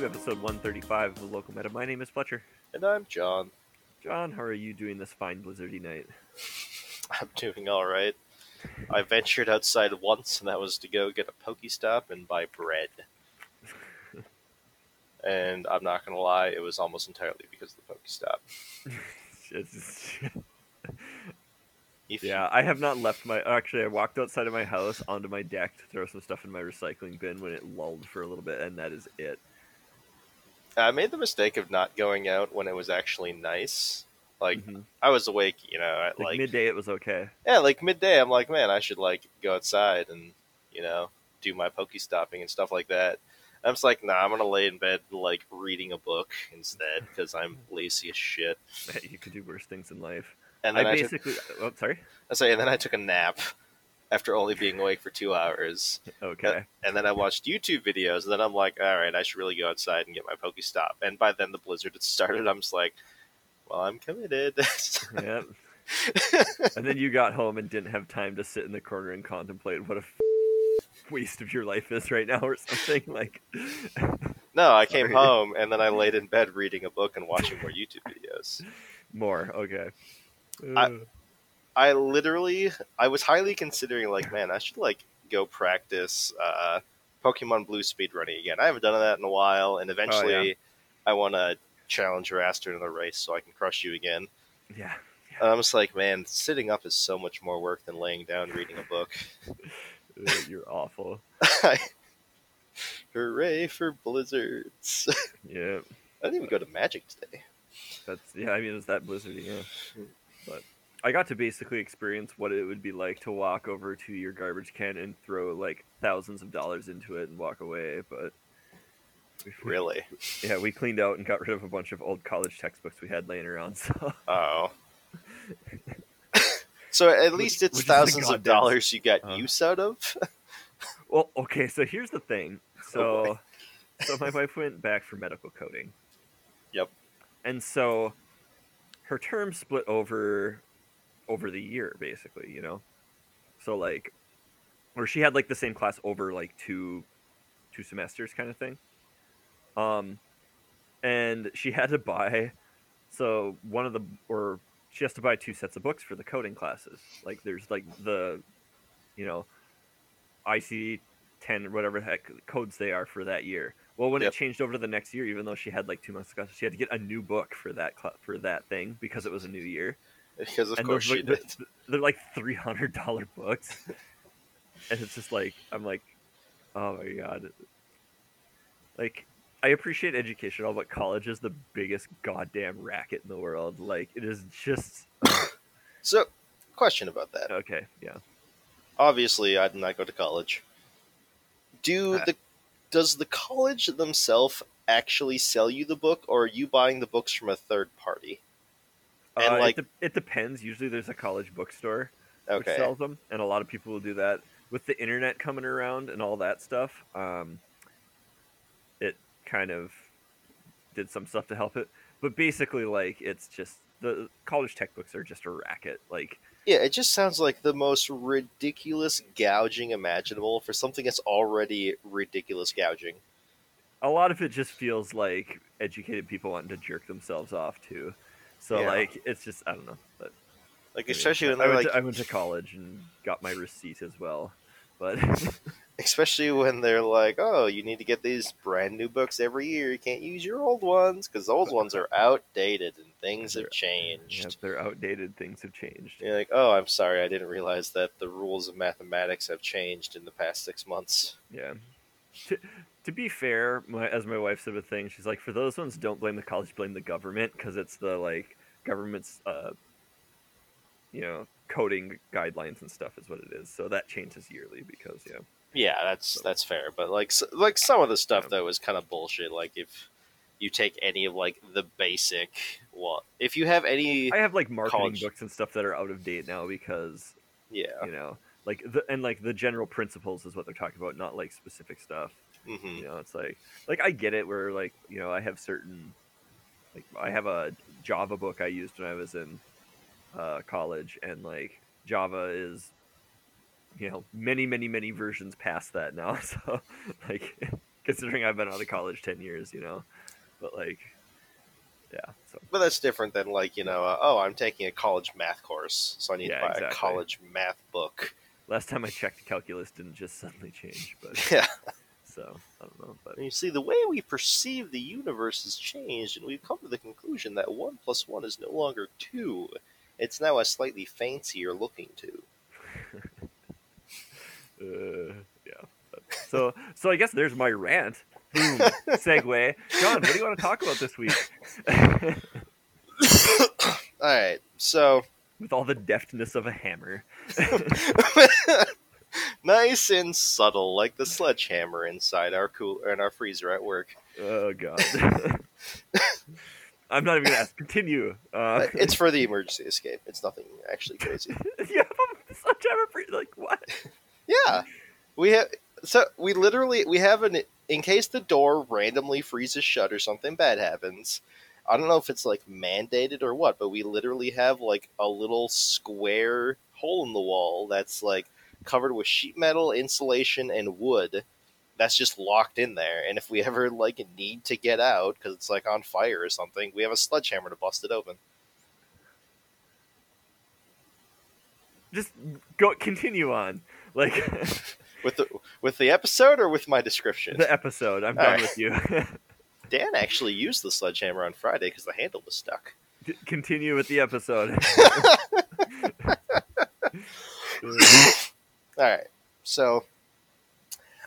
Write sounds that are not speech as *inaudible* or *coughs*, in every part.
to episode 135 of the Local Meta. My name is Fletcher. And I'm John. John, how are you doing this fine blizzardy night? I'm doing all right. I ventured outside once, and that was to go get a Pokestop and buy bread. and I'm not gonna lie, it was almost entirely because of the Pokestop. *laughs* *laughs* If yeah, I have not left my. Actually, I walked outside of my house onto my deck to throw some stuff in my recycling bin when it lulled for a little bit, and that is it. I made the mistake of not going out when it was actually nice. Like Mhm. I was awake, you know, at Like, like, midday, it was okay. yeah, like midday. I'm like, man, I should like go outside and you know do my pokey stopping and stuff like that. I'm just like, nah, I'm gonna lay in bed like reading a book instead *laughs* because I'm lazy as shit. *laughs* you could do worse things in life. And I then I, took, basically. Oh, sorry. I say, and then I took a nap after only being awake for two hours. *laughs* Okay. And then I watched YouTube videos, and then I'm like, all right, I should really go outside and get my Pokestop. And by then the blizzard had started. I'm just like, well, I'm committed. *laughs* yeah. And then you got home and didn't have time to sit in the corner and contemplate what a f- waste of your life is right now, or something like. *laughs* no, I came home, and then I laid in bed reading a book and watching more YouTube videos. More. Okay. Uh, I literally, I was highly considering, like, man, I should like go practice uh, Pokemon Blue speedrunning again. I haven't done that in a while, and eventually, I want to challenge Raster in a race so I can crush you again. yeah. And I'm just like, man, sitting up is so much more work than laying down reading a book. *laughs* You're awful. *laughs* Hooray for blizzards! *laughs* Yeah. I didn't even go to Magic today. That's yeah. I mean, it's that blizzardy. Yeah. But I got to basically experience what it would be like to walk over to your garbage can and throw like thousands of dollars into it and walk away. But Really? yeah, we cleaned out and got rid of a bunch of old college textbooks we had laying around. So *laughs* Oh. *laughs* so at least it's which thousands of dollars you got Uh. use out of. *laughs* Well, okay, so here's the thing. Oh, So, so my wife went back for medical coding. Yep. And so, her term split over, over the year, basically. You know, so like, or she had like the same class over like two, two semesters, kind of thing. Um, and she *laughs* had to buy, so one of the or she has to buy two sets of books for the coding classes. Like, there's like the, you know, IC ten or whatever the heck codes they are for that year. Well, when Yep. it changed over to the next year, even though she had like two months ago, she had to get a new book for that cl- for that thing because it was a new year. Because of and course book- did. they're like three hundred dollar books, *laughs* and it's just like I'm like, oh my god. Like I appreciate education, all, but college is the biggest goddamn racket in the world. Like it is just *coughs* So, question about that. okay, yeah. Obviously, I did not go to college. Do Uh. *laughs* the does the college themselves actually sell you the book, or are you buying the books from a third party? And, Uh, like- it, de- it depends. Usually, there's a college bookstore which sells them, and a lot of people will do that. With the internet coming around and all that stuff, um, it kind of did some stuff to help it. But basically, like it's just the college textbooks are just a racket. Like yeah, it just sounds like the most ridiculous gouging imaginable for something that's already ridiculous gouging. a lot of it just feels like educated people wanting to jerk themselves off too. So Yeah. like it's just I don't know. But Like I mean, especially when I they're went, like, to, I went to college and got my receipt as well. But *laughs* especially when they're like, oh, you need to get these brand new books every year. You can't use your old ones because old ones are *laughs* outdated and things They're- have changed. they're outdated. Things have changed. You're like, oh, I'm sorry, I didn't realize that the rules of mathematics have changed in the past six months. Yeah. *laughs* to be fair, my, as my wife said a thing, she's like, for those ones, don't blame the college, blame the government because it's the like government's, uh, you know, coding guidelines and stuff is what it is. So that changes yearly because yeah. Yeah, that's that's fair, but like s like some of the stuff Yeah. though is kind of bullshit. Like if you take any of like the basic, well, if you have any, I have like marketing College. books and stuff that are out of date now because yeah, you know, like the and like the general principles is what they're talking about, not like specific stuff. Hmm You know, it's like like I get it where like you know I have certain like I have a Java book I used when I was in uh, college, and like Java is you know many many many versions past that now. *laughs* So like *laughs* considering I've been out of college ten years, you know. But like, yeah. So. But that's different than like you know, uh, oh, I'm taking a college math course, so I need Yeah, to buy exactly. a college math book. Last time I checked, calculus didn't just suddenly change, but *laughs* Yeah. So I don't know. But you see, the way we perceive the universe has changed, and we've come to the conclusion that one plus one is no longer two. It's now a slightly fancier looking two. *laughs* uh, yeah. So so I guess there's my rant. Boom. *laughs* Segue. John, what do you want to talk about this week? *coughs* All right, so With all the deftness of a hammer. *laughs* *laughs* nice and subtle, like the sledgehammer inside our cool and our freezer at work. Oh god. *laughs* I'm not even gonna ask. Continue. Uh, it's *laughs* for the emergency escape. It's nothing actually crazy. yeah, free. Like what? Yeah, we have. So we literally we have an in case the door randomly freezes shut or something bad happens. I don't know if it's like mandated or what, but we literally have like a little square hole in the wall that's like covered with sheet metal, insulation, and wood. That's just locked in there, and if we *laughs* ever like need to get out because it's like on fire or something, we have a sledgehammer to bust it open. Just go. Continue on. Like *laughs* With the with the episode or with my description? the episode. I'm All done right. with you. *laughs* Dan actually used the sledgehammer on Friday because the handle was stuck. C- Continue with the episode. All right. So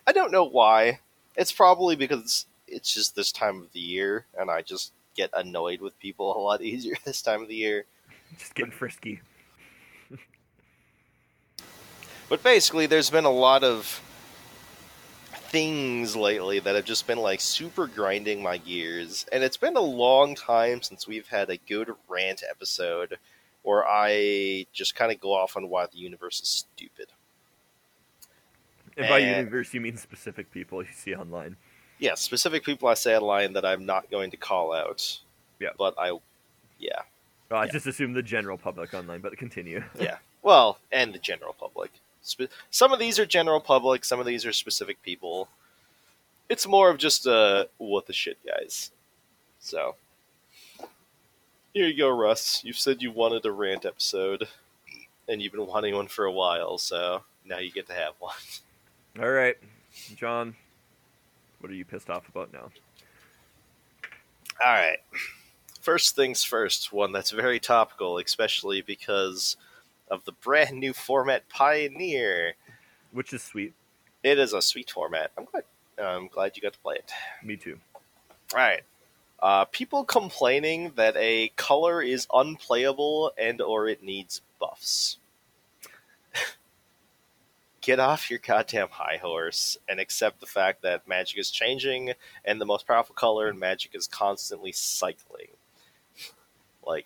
I don't know why. It's probably because it's just this time of the year and I just get annoyed with people a lot *laughs* easier this time of the year. Just getting frisky. But basically there's been a lot of things lately that have just been like super grinding my gears and it's been a long time since we've had a good rant episode where I just kind of go off on why the universe is stupid. And by And- universe, you mean specific people you see online. yeah, specific people I say online that I'm not going to call out. Yeah. But I, yeah, Well, I Yeah. just assume the general public online, but continue. *laughs* yeah. Well, and the general public. Spe- some of these are general public. Some of these are specific people. It's more of just uh, what the shit, guys. So here you go, Russ. You've said you wanted a rant episode, and you've been wanting one for a while. So now you get to have one. *laughs* All right, John. What are you pissed off about now? All right. First things first, one that's very topical, especially because of the brand new format Pioneer. Which is sweet. It is a sweet format. I'm glad. I'm glad you got to play it. Me too. All right. Uh, people complaining that a color is unplayable and or it needs buffs. Get off your goddamn high horse and accept the fact that magic is changing and the most powerful color in magic is constantly cycling. like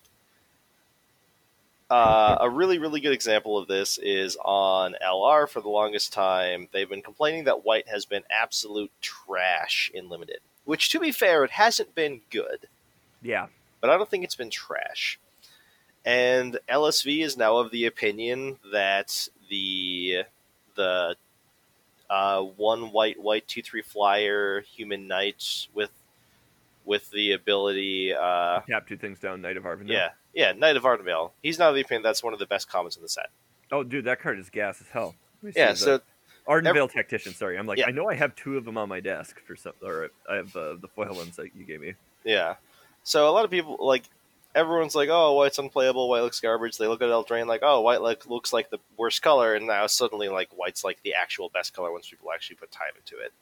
uh, a really, really good example of this is on LR for the longest time. They've been complaining that white has been absolute trash in limited. Which, to be fair, it hasn't been good, Yeah. but I don't think it's been trash. And LSV is now of the opinion that the the uh, one white white two three flyer human knights with with the ability uh, Tap two things down. Knight of Ardenvale. yeah yeah Knight of Ardenvale. He's not of the opinion that's one of the best commons in the set. Oh, dude, that card is gas as hell. Yeah, so Ardenvale Tactician. Sorry, I'm like, Yeah. I know I have two of them on my desk for some, or I have uh, the foil ones that you gave me. Yeah. So a lot of people like everyone's like, "Oh, white's unplayable. White looks garbage." They look at Eldraine like, "Oh, white like, looks like the worst color," and now suddenly like white's like the actual best color once people actually put time into it.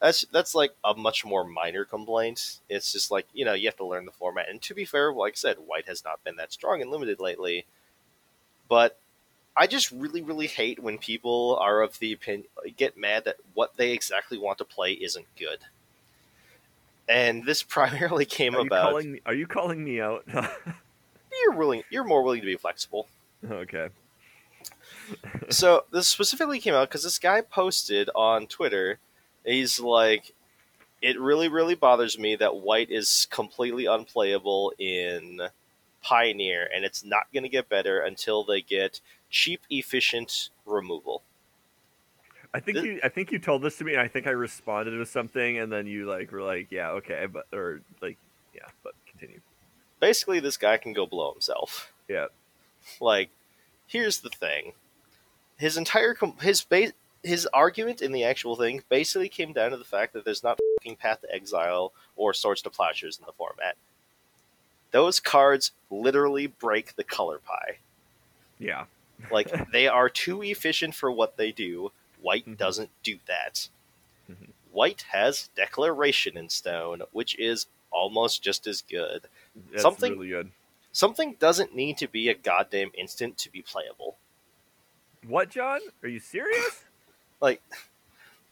That's that's like a much more minor complaint. It's just like you know you have to learn the format. And to be fair, like I said, white has not been that strong and limited lately. But I just really really hate when people are of the opinion get mad that what they exactly want to play isn't good. And this *laughs* primarily came Are about calling me? Are you calling me out? *laughs* you're willing you're more willing to be flexible. okay. so this specifically came out because this guy posted on Twitter. He's like, it really really bothers me that white is completely unplayable in Pioneer, and it's not going to get better until they get cheap, efficient removal. I think Th- you I think you told this to me and I think I responded with something and then you like were like, Yeah, okay, but or like yeah, but continue. Basically, this guy can go blow himself. Yeah. Like, here's the thing: his entire com- his base his argument in the actual thing basically came down to the fact that there's not fucking Path to Exile or Swords to Plowshares in the format. Those cards literally break the color pie. Yeah. Like they are too efficient for what they do. White Mhm. doesn't do that. Mhm. White has Declaration in stone, which is almost just as good. That's Something- really good. Something doesn't need to be a goddamn instant to be playable. What, John? Are you serious? *laughs* Like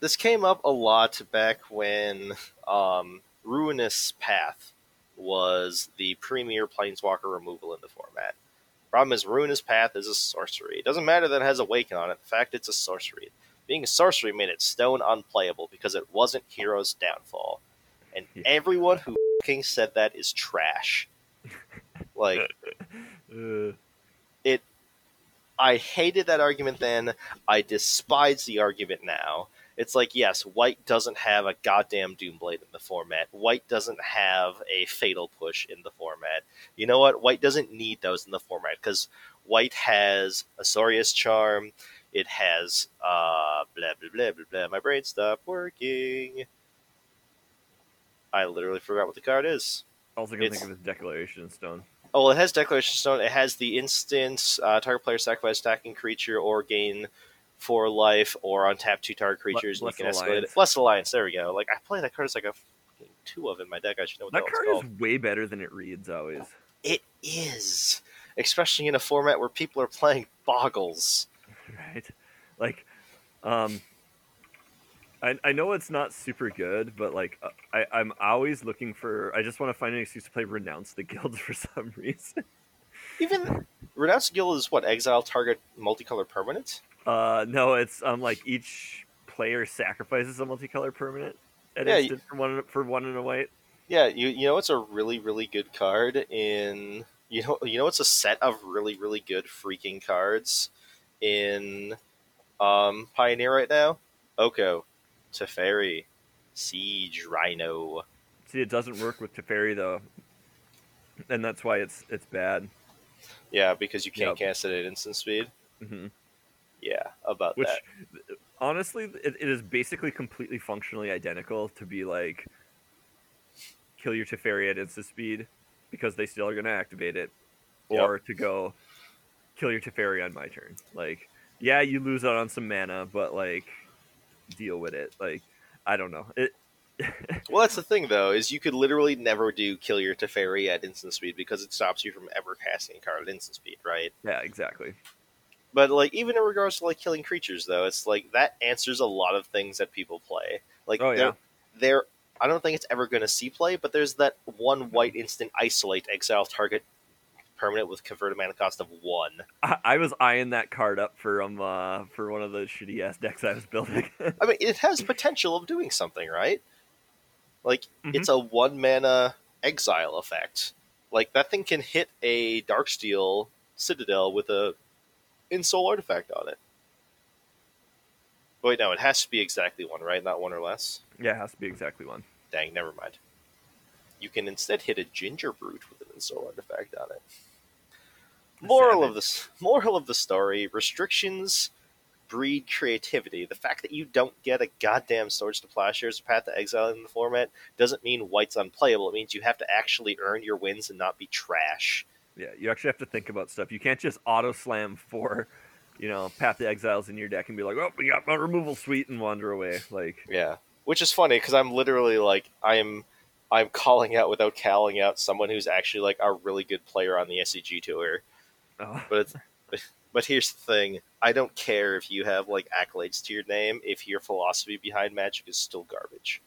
this came up a lot back when um, Ruinous Path was the premier planeswalker removal in the format. Problem is, Ruinous Path is a sorcery. It doesn't matter that it has Awaken on it. The fact it's a sorcery. Being a sorcery made it stone unplayable because it wasn't Hero's Downfall. And Yeah. everyone who said that is trash. *laughs* Like, Uh, I hated that argument then. I despise the argument now. It's like, yes, White doesn't have a goddamn Doomblade in the format. White doesn't have a Fatal Push in the format. You know what? White doesn't need those in the format because White has a Azorius Charm. It has uh, blah blah blah blah blah. My brain stopped working. I literally forgot what the card is. also gonna It's- think of his declaration stone. Oh, well, it has Declaration Stone. It has the instance uh, target player sacrifice attacking creature or gain four life or untap two target creatures. and you can escalate Alliance. it. Blessed Alliance. There we go. Like I play that card as like a fucking two of in my deck. I should know what That that card is way better than it reads always. It is, especially in a format where people are playing Boggles. Right? Like, um, I I know it's not super good, but like uh, I I'm always looking for. I just want to find an excuse to play Renounce the Guilds *laughs* for some reason. Even Renounce Guild is what exile target multicolor permanent. Uh, no, it's um like each player sacrifices a multicolor permanent at Yeah, instant for one for one and a white. Yeah, you you know it's a really really good card in you know you know it's a set of really really good freaking cards in um Pioneer right now. Oko, Teferi, Siege, Rhino. See, it doesn't work with Teferi though, and that's why it's it's bad. Yeah, because you can't Yep. cast it at instant speed. hmm Yeah, about Which, that. honestly, it, it is basically completely functionally identical to be like kill your Teferi at instant speed because they still are going to activate it, Yep. or to go kill your Teferi on my turn. Like, yeah, you lose out on some mana, but like, deal with it. Like, I don't know. It. *laughs* Well, that's the thing though is you could literally never do kill your Teferi at instant speed because it stops you from ever casting a card at instant speed, right? yeah, exactly. But like even in regards to like killing creatures though, it's like that answers a lot of things that people play. Like Oh, yeah. there I don't think it's ever going to see play, but there's that one white instant isolate exile target permanent with converted mana cost of one. I, I was eyeing that card up for um uh, for one of the shitty ass decks I was building. *laughs* I mean, it has potential of doing something, right? Like Mhm. it's a one mana exile effect. Like that thing can hit a Darksteel Citadel with a Ensoul artifact on it. Wait, no, it has to be exactly one, right? Not one or less. yeah, it has to be exactly one. Dang, never mind. You can instead hit a ginger brute with an Ensoul artifact on it. Moral of this moral of the story: restrictions breed creativity. The fact that you don't get a goddamn Swords to Plowshares or Path to Exile in the format doesn't mean White's unplayable. It means you have to actually earn your wins and not be trash. Yeah, you actually have to think about stuff. You can't just auto slam for, you know, Path to Exiles in your deck and be like, oh, we got my removal suite and wander away. Like, Yeah, which is funny because I'm literally like I'm I'm calling out without calling out someone who's actually like a really good player on the SCG tour. oh, But it's *laughs* but here's the thing: I don't care if you have like accolades to your name if your philosophy behind Magic is still garbage.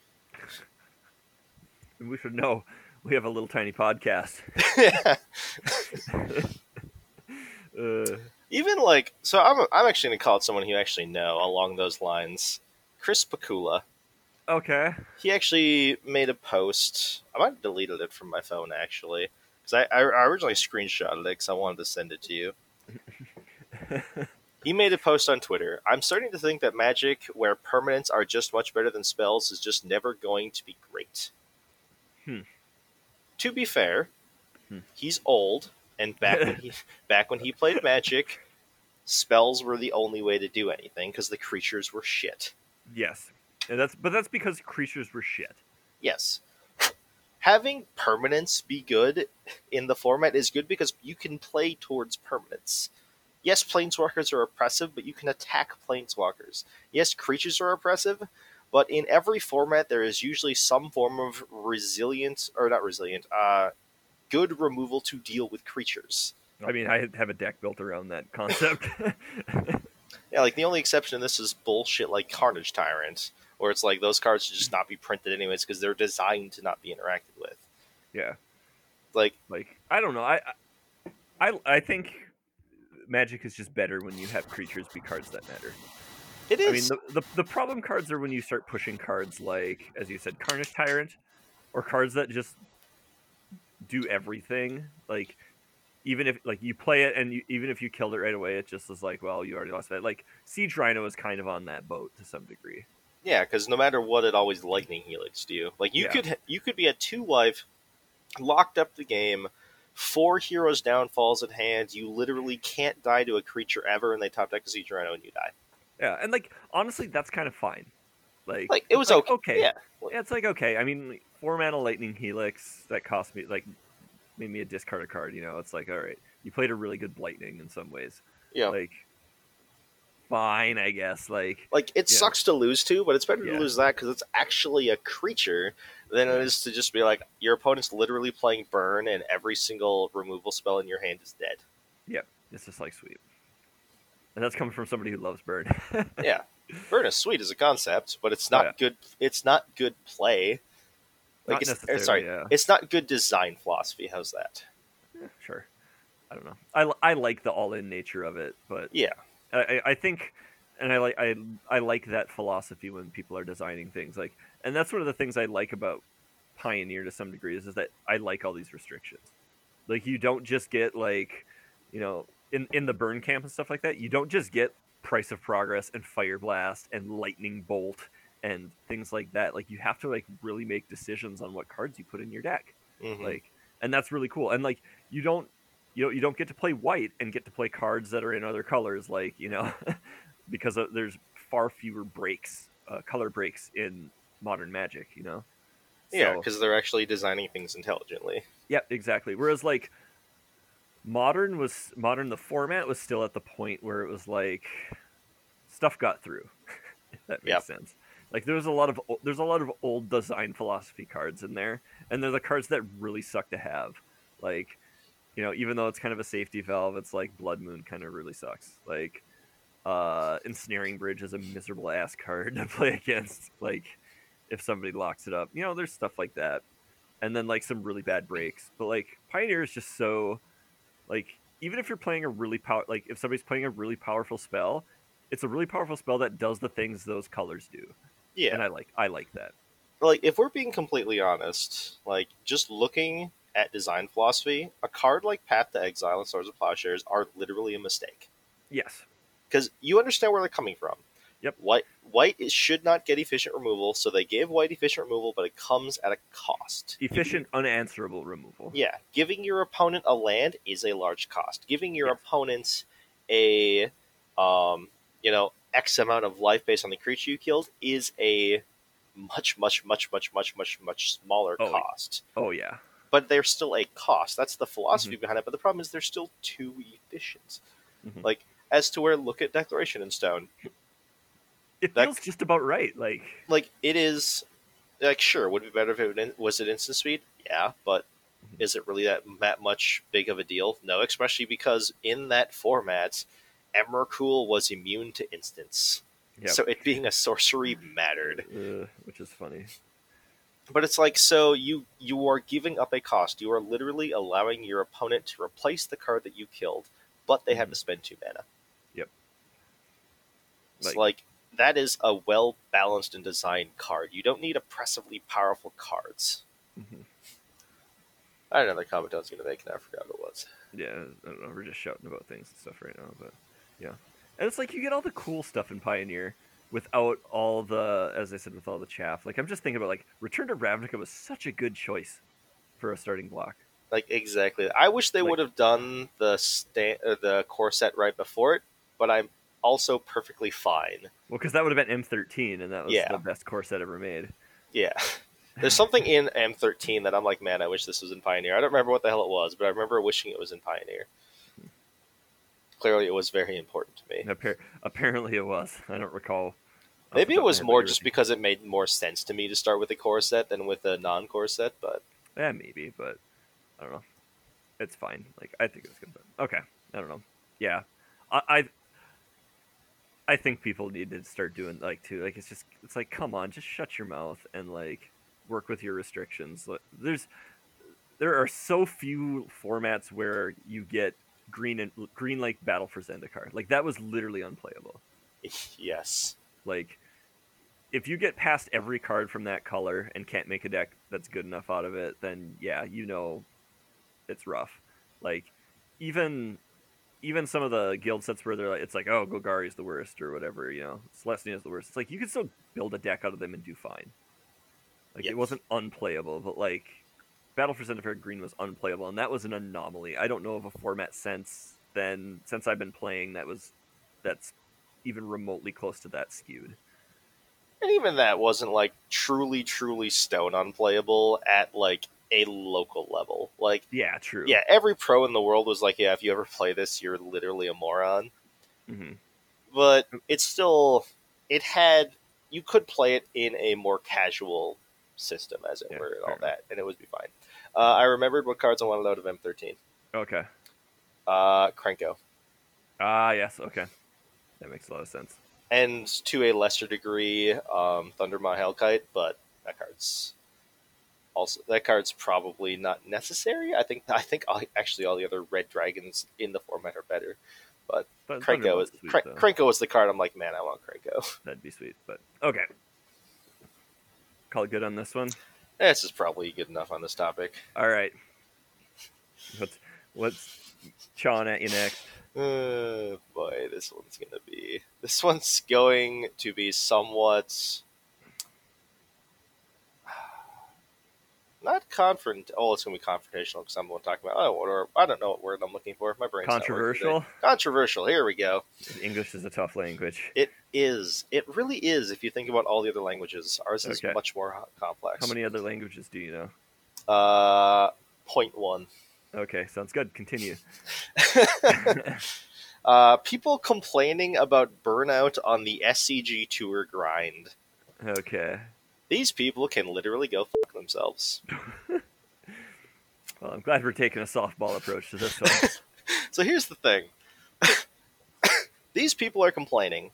*laughs* we should know we have a little tiny podcast. *laughs* Uh, Even like so, I'm I'm actually gonna call it someone who actually know along those lines. Chris Pikula. Okay. He actually made a post. I might have deleted it from my phone actually because I, I I originally screenshotted it because I wanted to send it to you. *laughs* He made a post on Twitter. I'm starting to think that Magic, where permanents are just much better than spells, is just never going to be great. Hmm. To be fair, Hmm. he's old, and back when he *laughs* back when he played Magic, spells were the only way to do anything because the creatures were shit. Yes, and that's but that's because creatures were shit. Yes. Having permanence be good in the format is good because you can play towards permanence. Yes, planeswalkers are oppressive, but you can attack planeswalkers. Yes, creatures are oppressive, but in every format there is usually some form of resilient or not resilient, uh good removal to deal with creatures. I mean, I have a deck built around that concept. *laughs* Yeah, like the only exception in this is bullshit like Carnage Tyrant, where it's like those cards should just not be printed anyways because they're designed to not be interacted with. yeah, Like like I don't know. I I I think Magic is just better when you have creatures be cards that matter. it is I mean, the, the the problem cards are when you start pushing cards like, as you said, Carnage Tyrant, or cards that just do everything. Like, even if like you play it and you, even if you killed it right away, it just is like, well, you already lost that. Like Siege Rhino is kind of on that boat to some degree. Yeah, because no matter what, it always lightning helix you. Like you Yeah. could you could be at two life, locked up the game, four heroes downfalls at hand. You literally can't die to a creature ever, and they top deck a siege rhino and you die. Yeah, and like honestly, that's kind of fine. Like, Like it was like, okay. okay. Yeah, Yeah, it's like okay. I mean, like, four mana lightning helix that cost me like made me a discard a card. You know, it's like all right, you played a really good lightning in some ways. yeah. Like, fine, I guess. Like, Like it sucks to lose to, but it's better Yeah. to lose that because it's actually a creature than it is to just be like your opponent's literally playing burn and every single removal spell in your hand is dead. Yeah. It's just like sweet. And that's coming from somebody who loves burn. *laughs* Yeah, burn is sweet as a concept, but it's Oh, not yeah. good. It's not good play. Like Not it's, eh, sorry, yeah. it's not good design philosophy. How's that? Yeah, sure. I don't know. I, I like the all in nature of it, but Yeah, I, I- think, and I like I I like that philosophy when people are designing things like, and that's one of the things I like about Pioneer to some degree is, is that I like all these restrictions. Like you don't just get like, you know, in in the burn camp and stuff like that, you don't just get Price of Progress and Fire Blast and Lightning Bolt and things like that. Like you have to like really make decisions on what cards you put in your deck Mhm. like and that's really cool and like you don't you know you don't get to play white and get to play cards that are in other colors like you know *laughs* because of, there's far fewer breaks uh, color breaks in modern magic you know yeah, So- because they're actually designing things intelligently. yeah exactly whereas like modern was modern the format was still at the point where it was like stuff got through *laughs* if that makes Yep. sense like there's a lot of there's a lot of old design philosophy cards in there and they're the cards that really suck to have like you know even though it's kind of a safety valve it's like blood moon kind of really sucks. Like uh ensnaring bridge is a miserable ass card *laughs* to play against like if somebody locks it up. You know there's stuff like that. And then like some really bad breaks. But like pioneer is just so like even if you're playing a really power like if somebody's playing a really powerful spell it's a really powerful spell that does the things those colors do. Yeah, and i like i like that. Like if we're being completely honest, like just looking at design philosophy, a card like Path to Exile and Swords of Plowshares are literally a mistake yes because you understand where they're coming from. Yep. White white is, should not get efficient removal, so they gave white efficient removal, but it comes at a cost. efficient unanswerable removal Yeah, giving your opponent a land is a large cost. Giving your Yes. opponent a, um, you know, X amount of life based on the creature you killed is a much, much, much, much, much, much, much smaller Oh, cost. oh yeah But they're still a cost. That's the philosophy Mm-hmm. behind it. But the problem is they're still too efficient. Mhm. Like as to where look at Declaration in Stone. it that- feels just about right like Like it is, like sure, would it be better if it was it instant speed? Yeah, but Mhm. is it really that, that much big of a deal? No, especially because in that format, Emrakul was immune to instants. yeah So it being a sorcery mattered. uh, which is funny But it's like so you you are giving up a cost. You are literally allowing your opponent to replace the card that you killed, but they have Mhm. to spend two mana. Yep. It's Like- like that is a well balanced and designed card. You don't need oppressively powerful cards. Mhm. I had another comment I was going to make, and I forgot what it was. yeah i don't know we're just shouting about things and stuff right now but yeah And it's like you get all the cool stuff in Pioneer without all the, as I said, with all the chaff. Like I'm just thinking about like Return to Ravnica was such a good choice for a starting block. Like exactly. I wish they Like- would have done the sta- uh, the core set right before it, but I'm also perfectly fine. Well, because that would have been M13, and that was Yeah. the best core set ever made. Yeah. *laughs* There's something in M13 that I'm like, man, I wish this was in Pioneer. I don't remember what the hell it was, but I remember wishing it was in Pioneer. Clearly, it was very important to me. Appar- apparently, it was. I don't recall. Maybe it was more just because it made more sense to me to start with a core set than with a non-core set, but Yeah, maybe, but I don't know. It's fine. Like I think it's good. But okay, I don't know. Yeah, I, I I think people need to start doing like too. Like it's just it's like come on, just shut your mouth and like work with your restrictions. There's there are so few formats where you get green and green like battle for Zendikar. Like that was literally unplayable. *laughs* yes. Like, if you get past every card from that color and can't make a deck that's good enough out of it, then yeah, you know, it's rough. Like, even even some of the guild sets where they're like, it's like, oh, Golgari's the worst or whatever, you know, Selesnya is the worst. It's like you can still build a deck out of them and do fine. Like Yes. it wasn't unplayable, but like Battle for Zendikar Green was unplayable, and that was an anomaly. I don't know of a format since then, since I've been playing, that was that's even remotely close to that skewed. And even that wasn't like truly, truly stone unplayable at like a local level. Like, Yeah, true. yeah, every pro in the world was like, yeah, if you ever play this, you're literally a moron. hmm But it's still, it had, you could play it in a more casual system, as it Yeah, were, and all that, and it would be fine. Uh, I remembered what cards I wanted out of M13. Okay. Uh, Krenko. Ah, yes. Okay. That makes a lot of sense. and to a lesser degree, um, Thundermaw Hellkite, but that card's also that card's probably not necessary. I think I think all, actually all the other red dragons in the format are better. But Krenko is sweet, Kren- Krenko is the card. I'm like, man, I want Krenko. That'd be sweet. But okay. Call it good on this one. This is probably good enough on this topic. All right. What's what's chawing at you next? Uh, boy, this one's gonna be this one's going to be somewhat not confront. Oh, it's gonna be confrontational because I'm the one talking about. I don't, know, I don't know what word I'm looking for. My brain Controversial. Controversial. Here we go. English is a tough language. It is. It really is. If you think about all the other languages, ours is Okay. much more complex. How many other languages do you know? Uh, point one. Okay, sounds good. Continue. *laughs* *laughs* uh, people complaining about burnout on the SCG tour grind. Okay. These people can literally go fuck themselves. *laughs* Well, I'm glad we're taking a softball approach to this *laughs* one. So here's the thing. *coughs* These people are complaining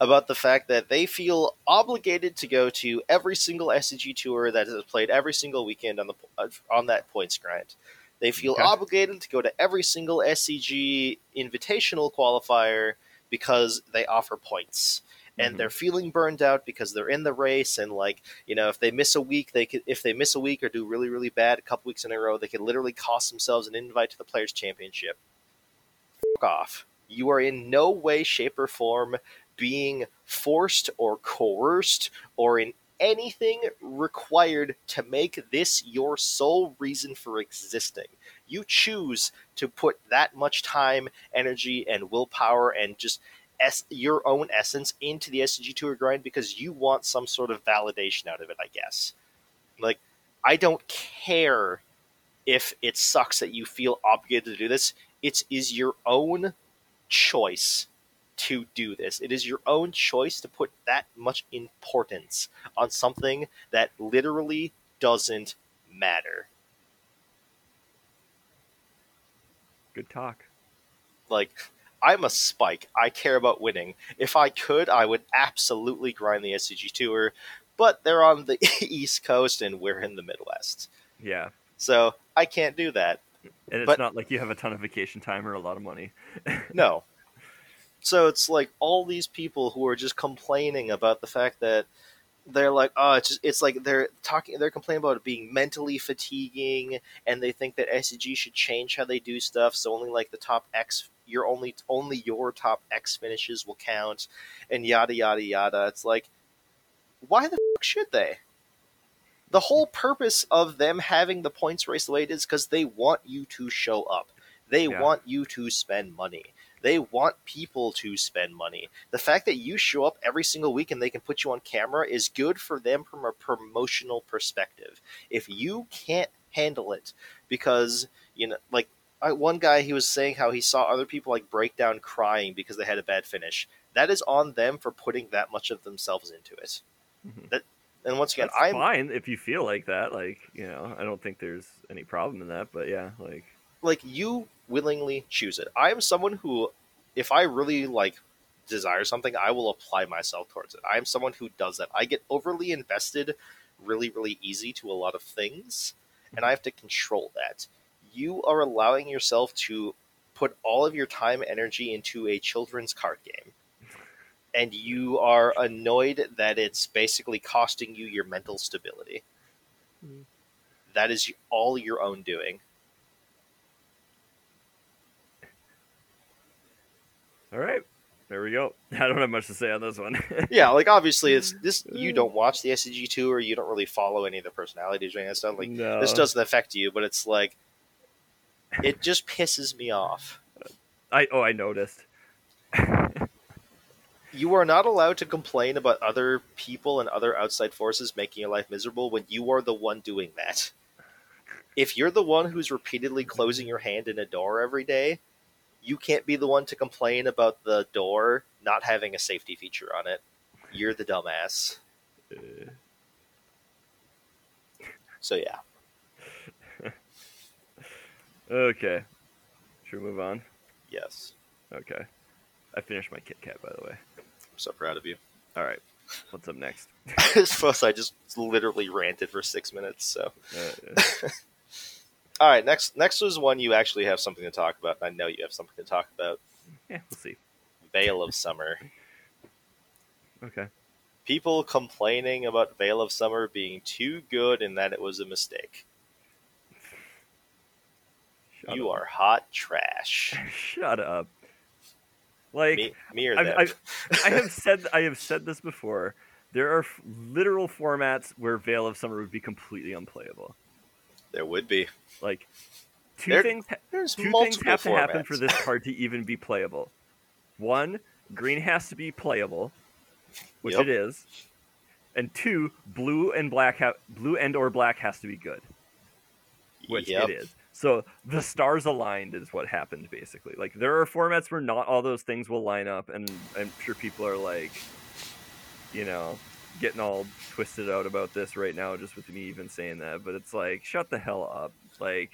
about the fact that they feel obligated to go to every single SCG tour that is played every single weekend on the uh, on that points grind. They feel Okay. obligated to go to every single SCG invitational qualifier because they offer points. And Mhm. they're feeling burned out because they're in the race and like, you know, if they miss a week, they could if they miss a week or do really, really bad a couple weeks in a row, they could literally cost themselves an invite to the players championship fuck off. You are in no way, shape, or form being forced or coerced or in anything required to make this your sole reason for existing. You choose to put that much time, energy, and willpower and just es- your own essence into the SCG Tour grind because you want some sort of validation out of it, I guess. Like, I don't care if it sucks that you feel obligated to do this it is your own choice to do this. It is your own choice to put that much importance on something that literally doesn't matter. Good talk. Like, I'm a spike. I care about winning. If I could, I would absolutely grind the SCG Tour, but they're on the *laughs* East Coast and we're in the Midwest. Yeah. So I can't do that. And it's But- not like you have a ton of vacation time or a lot of money. *laughs* No. So it's like all these people who are just complaining about the fact that they're like, oh, it's just, it's like they're talking, they're complaining about it being mentally fatiguing, and they think that SCG should change how they do stuff, so only like the top X your only only your top X finishes will count, and yada yada yada. It's like, why the fuck should they? The whole purpose of them having the points race the way it is because they want you to show up. They Yeah. want you to spend money. They want people to spend money. The fact that you show up every single week and they can put you on camera is good for them from a promotional perspective. If you can't handle it because, you know, like I, one guy, he was saying how he saw other people like break down crying because they had a bad finish. That is on them for putting that much of themselves into it. Mhm. That, and once again, I'm fine if you feel like that. Like you know, I don't think there's any problem in that. But yeah, like like you willingly choose it. I am someone who, if I really like desire something, I will apply myself towards it. I am someone who does that. I get overly invested really, really easy to a lot of things, and I have to control that. You are allowing yourself to put all of your time and energy into a children's card game. And you are annoyed that it's basically costing you your mental stability. Mhm. That is all your own doing. all right, there we go. *laughs* I don't have much to say on this one. *laughs* yeah, like obviously it's this *laughs* you don't watch the SCG tour, you don't really follow any of the personalities or any of that stuff. Like no. this doesn't affect you, but it's like it just pisses me off. I oh I noticed. *laughs* You are not allowed to complain about other people and other outside forces making your life miserable when you are the one doing that. If you're the one who's repeatedly closing your hand in a door every day, you can't be the one to complain about the door not having a safety feature on it. You're the dumbass. Uh, So yeah. Okay, should we move on? Yes. Okay, I finished my Kit Kat by the way. I'm so proud of you. All right, what's up next? *laughs* I suppose I just literally ranted for six minutes. So, Uh, *laughs* all right, next next was one you actually have something to talk about. I know you have something to talk about. yeah, we'll see. Veil of Summer. Okay. People complaining about Veil of Summer being too good and that it was a mistake. Shut you up. are hot trash. *laughs* Shut up. Like me, me or them. I've- *laughs* I have said I have said this before. There are f- literal formats where Veil of Summer would be completely unplayable. there would be. Like two There- things There's two things have to happen for this card to even be playable. One, green has to be playable, which Yep. it is. And two, blue and black ha- blue and or black has to be good, which Yep. it is. So the stars aligned is what happened basically. Like there are formats where not all those things will line up, and I'm sure people are like, you know, getting all twisted out about this right now just with me even saying that. But it's like, shut the hell up! Like,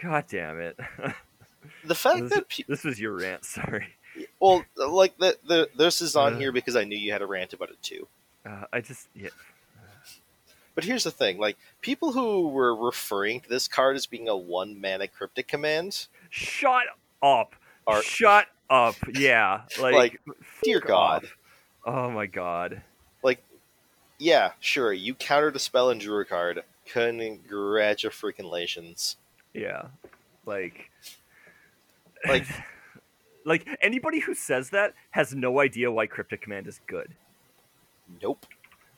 god damn it. *laughs* The fact this, that pe- this was your rant. *laughs* Sorry. well, like the, the this is on Uh. here because I knew you had a rant about it too. Uh, I just yeah. But here's the thing: like people who were referring to this card as being a one mana cryptic command Shut up. are Shut up. Yeah. Like, Like, dear God. off. Oh my god. Like, yeah, sure, you countered a spell and drew a card. Congratulations. Yeah. Like Like- *laughs* like anybody who says that has no idea why cryptic command is good. Nope.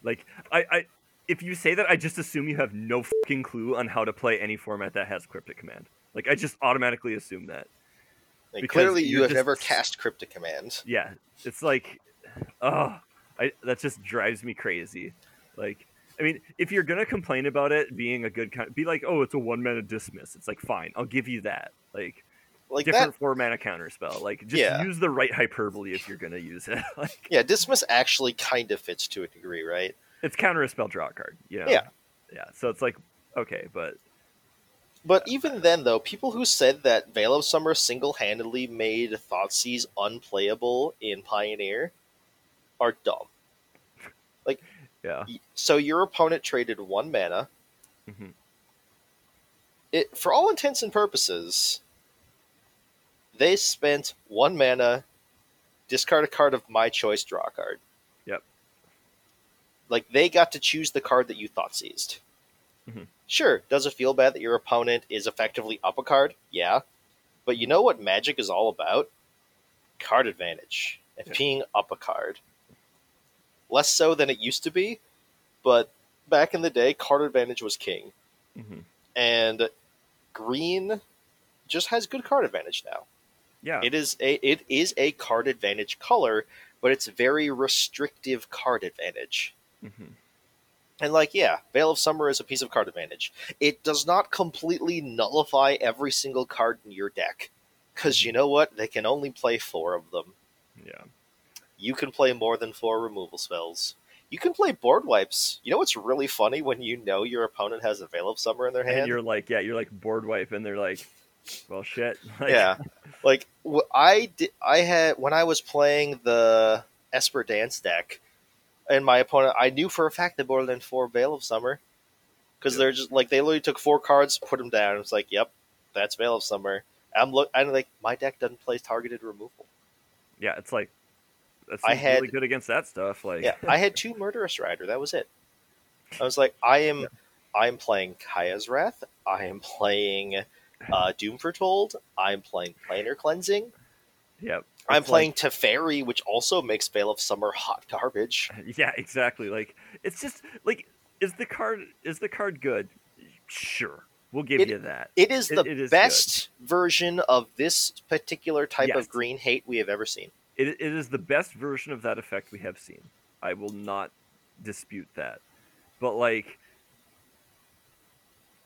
Like I, I if you say that I just assume you have no fucking clue on how to play any format that has cryptic command. Like I just automatically assume that. Like, clearly, you have just- never cast cryptic command. Yeah. It's like oh I that just drives me crazy. Like I mean, if you're gonna complain about it being a good kind, be like, "Oh, it's a one mana dismiss." It's like, fine, I'll give you that. Like, Like different that. four mana counter spell. Like just Yeah. use the right hyperbole if you're gonna use it. *laughs* like Yeah, dismiss actually kind of fits to a degree, right? It's counter a spell draw card. You know? Yeah. Yeah. So it's like okay, but But even then, though, people who said that Veil of Summer single-handedly made Thoughtseize unplayable in Pioneer are dumb. Like, *laughs* yeah. So your opponent traded one mana. Mhm. It, for all intents and purposes, they spent one mana, discard a card of my choice, draw a card. Like they got to choose the card that you thought seized. Mhm. Sure, does it feel bad that your opponent is effectively up a card? Yeah. But you know what Magic is all about? Card advantage and Yeah. peeing up a card. Less so than it used to be, but back in the day, card advantage was king. hmm And green just has good card advantage now. Yeah. It is a it is a card advantage color, but it's very restrictive card advantage. Hmm And like, yeah, Veil of Summer is a piece of card advantage. It does not completely nullify every single card in your deck. Cause you know what? They can only play four of them. Yeah. You can play more than four removal spells. You can play board wipes. You know what's really funny when you know your opponent has a Veil of Summer in their hand? And you're like, yeah, you're like board wipe, and they're like, well, shit. *laughs* Like, yeah, like I did. I had when I was playing the Esper Dance deck, and my opponent, I knew for a fact they than four Veil of Summer, because Yeah. they're just like they literally took four cards, put them down. It's like, yep, that's Veil of Summer. I'm look. I'm like, my deck doesn't play targeted removal. yeah, it's like that's I really good against that stuff. Like, Yeah, I had two Murderous Rider. That was it. I was like, I am, I'm playing Kaya's Wrath. I am playing uh, Doom Foretold. I'm playing Planar Cleansing. yeah, I'm It's playing Teferi, which also makes Veil of Summer hot garbage. *laughs* yeah, exactly. Like, it's just like, is the card is the card good? Sure, we'll give It- you that. It is It- the it is best version of this particular type Yes. of green hate we have ever seen. It, it is the best version of that effect we have seen. I will not dispute that. But like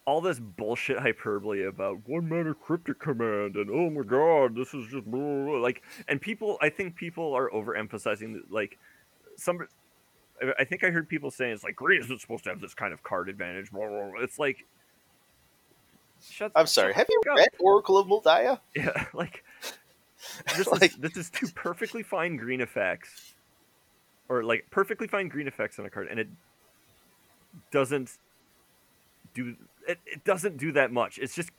all this bullshit hyperbole about one mana cryptic command and oh my god, this is just blah, blah, blah," like and people I think people are overemphasizing like some I- think I heard people saying it's like green isn't supposed to have this kind of card advantage. Blah, blah, blah." It's like shut I'm sorry. Have you up. read Oracle of Mul Daya? *laughs* Yeah, like *laughs* this Like- is this is two perfectly fine green effects, or like perfectly fine green effects on a card, and it doesn't do it. It doesn't do that much. It's just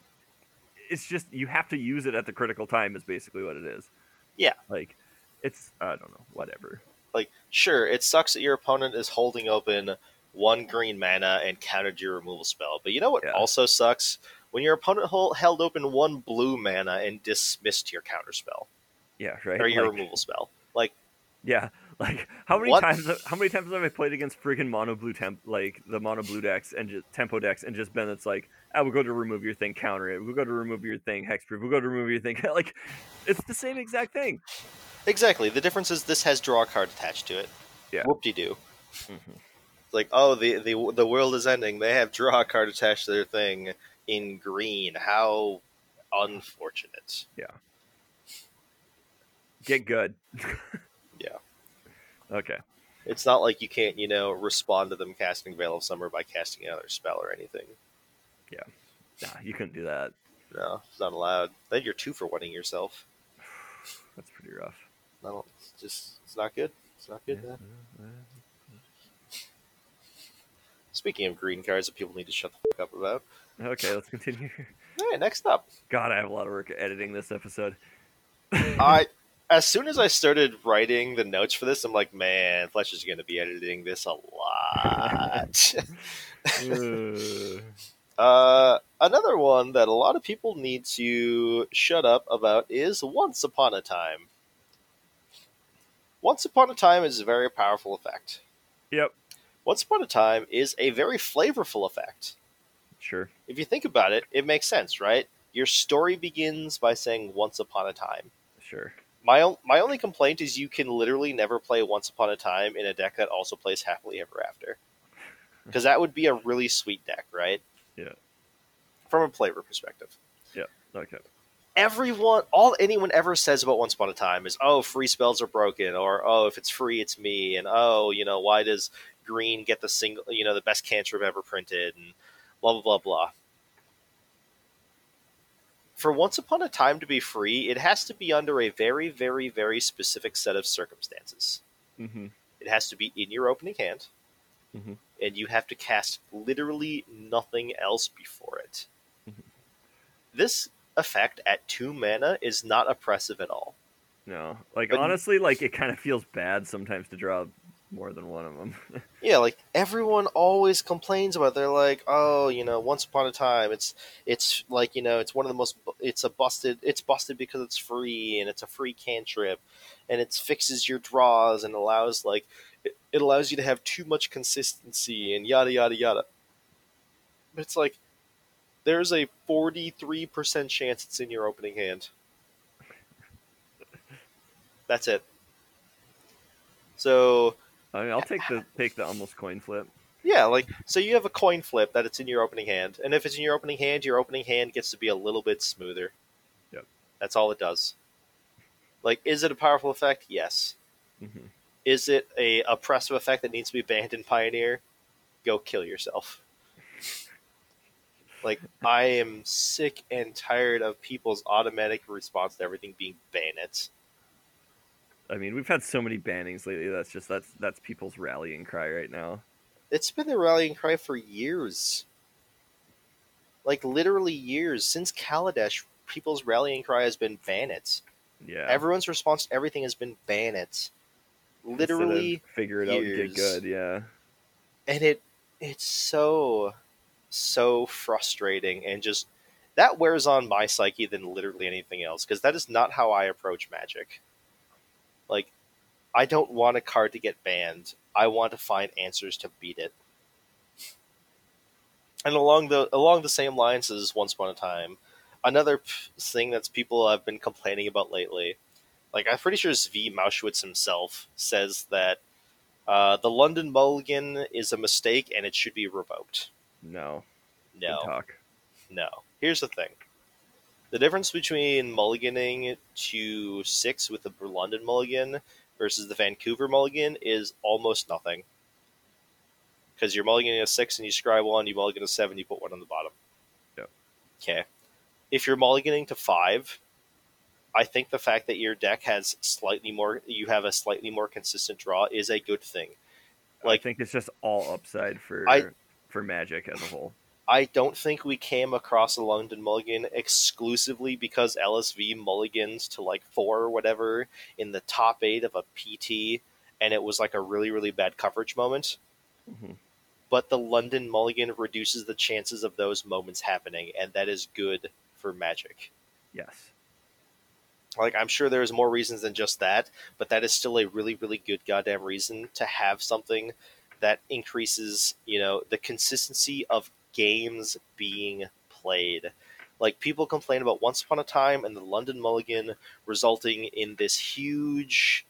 it's just you have to use it at the critical time. Is basically what it is. Yeah. like it's I don't know whatever. Like, sure, it sucks that your opponent is holding open one green mana and countered your removal spell. But you know what Yeah. also sucks? When your opponent hol- held open one blue mana and dismissed your counter spell Yeah, right. or your Like, removal spell. Like, Yeah, like how many What? times? How many times have I played against friggin' mono blue temp, like the mono blue decks and just tempo decks, and just been it's like, I will go to remove your thing, counter it. We'll go to remove your thing, hexproof. We'll go to remove your thing. *laughs* like, it's the same exact thing. exactly. The difference is this has draw card attached to it. Yeah. Whoop de doo. Mhm. Like, oh, the, the the world is ending. They have draw card attached to their thing in green. How unfortunate. Yeah. Get good. *laughs* Okay. It's not like you can't, you know, respond to them casting Veil of Summer by casting another spell or anything. Yeah. Nah, you couldn't do that. No, it's not allowed. Then you're two for winning yourself. *sighs* That's pretty rough. I don't. It's just. It's not good. It's not good. Yeah, Speaking of green cards that people need to shut the fuck up about. Okay, let's continue. All right, next up, God, I have a lot of work editing this episode. I. *laughs* As soon as I started writing the notes for this, I'm like, man, Fletch is going to be editing this a lot. *laughs* Uh, another one that a lot of people need to shut up about is Once Upon a Time. Once Upon a Time is a very powerful effect. yep. Once Upon a Time is a very flavorful effect. Sure. If you think about it, it makes sense, right? Your story begins by saying Once Upon a Time. Sure. My, my only complaint is you can literally never play Once Upon a Time in a deck that also plays Happily Ever After. *laughs* Because that would be a really sweet deck, right? Yeah. From a flavor perspective. Yeah. Okay. everyone all anyone ever says about once upon a time is oh free spells are broken or oh if it's free it's me and oh you know why does green get the single you know the best cantrip ever printed and blah blah blah blah for once upon a time to be free it has to be under a very very very specific set of circumstances Mm-hmm. it has to be in your opening hand Mhm. and you have to cast literally nothing else before it Mhm. this effect at two mana is not oppressive at all No, like But- honestly, like it kind of feels bad sometimes to draw more than one of them. *laughs* yeah, like everyone always complains about. It. They're like, oh, you know, once upon a time, it's it's like you know, it's one of the most. It's a busted. It's busted because it's free and it's a free cantrip, and it fixes your draws and allows like it, it allows you to have too much consistency and yada yada yada. But it's like there's a forty three percent chance it's in your opening hand. That's it. So I mean, I'll take the take the almost coin flip. Yeah, like so you have a coin flip that it's in your opening hand, and if it's in your opening hand, your opening hand gets to be a little bit smoother. Yep. That's all it does. Like, is it a powerful effect? Yes. Mm-hmm. Is it a oppressive effect that needs to be banned in Pioneer? Go kill yourself. *laughs* like, I am sick and tired of people's automatic response to everything being ban it. I mean, we've had so many bannings lately. That's just that's that's people's rallying cry right now. It's been the rallying cry for years. Like literally years since Kaladesh, people's rallying cry has been ban it. Yeah. Everyone's response to everything has been ban it. Literally figure it out and get good, yeah. And it it's so so frustrating and just that wears on my psyche than literally anything else because that is not how I approach magic. I don't want a card to get banned. I want to find answers to beat it. And along the along the same lines as Once Upon a Time, another thing that's people have been complaining about lately, like I'm pretty sure Zvi Mowshowitz himself says that uh, the London Mulligan is a mistake and it should be revoked. No. No. talk. No. Here's the thing. The difference between mulliganing to six with the London mulligan versus the Vancouver mulligan is almost nothing. Because you're mulliganing a six and you scry one, you mulligan a seven, you put one on the bottom. Yep. Okay. If you're mulliganing to five, I think the fact that your deck has slightly more, you have a slightly more consistent draw is a good thing. Like, I think it's just all upside for I, for Magic as a whole. I don't think we came across a London Mulligan exclusively because LSV mulligans to like four or whatever in the top eight of a PT, and it was like a really, really bad coverage moment. Mm-hmm. But the London Mulligan reduces the chances of those moments happening, and that is good for Magic. Yes. Like, I'm sure there's more reasons than just that, but that is still a really, really good goddamn reason to have something that increases, you know, the consistency of games being played. Like people complain about Once Upon a Time and the London Mulligan resulting in this huge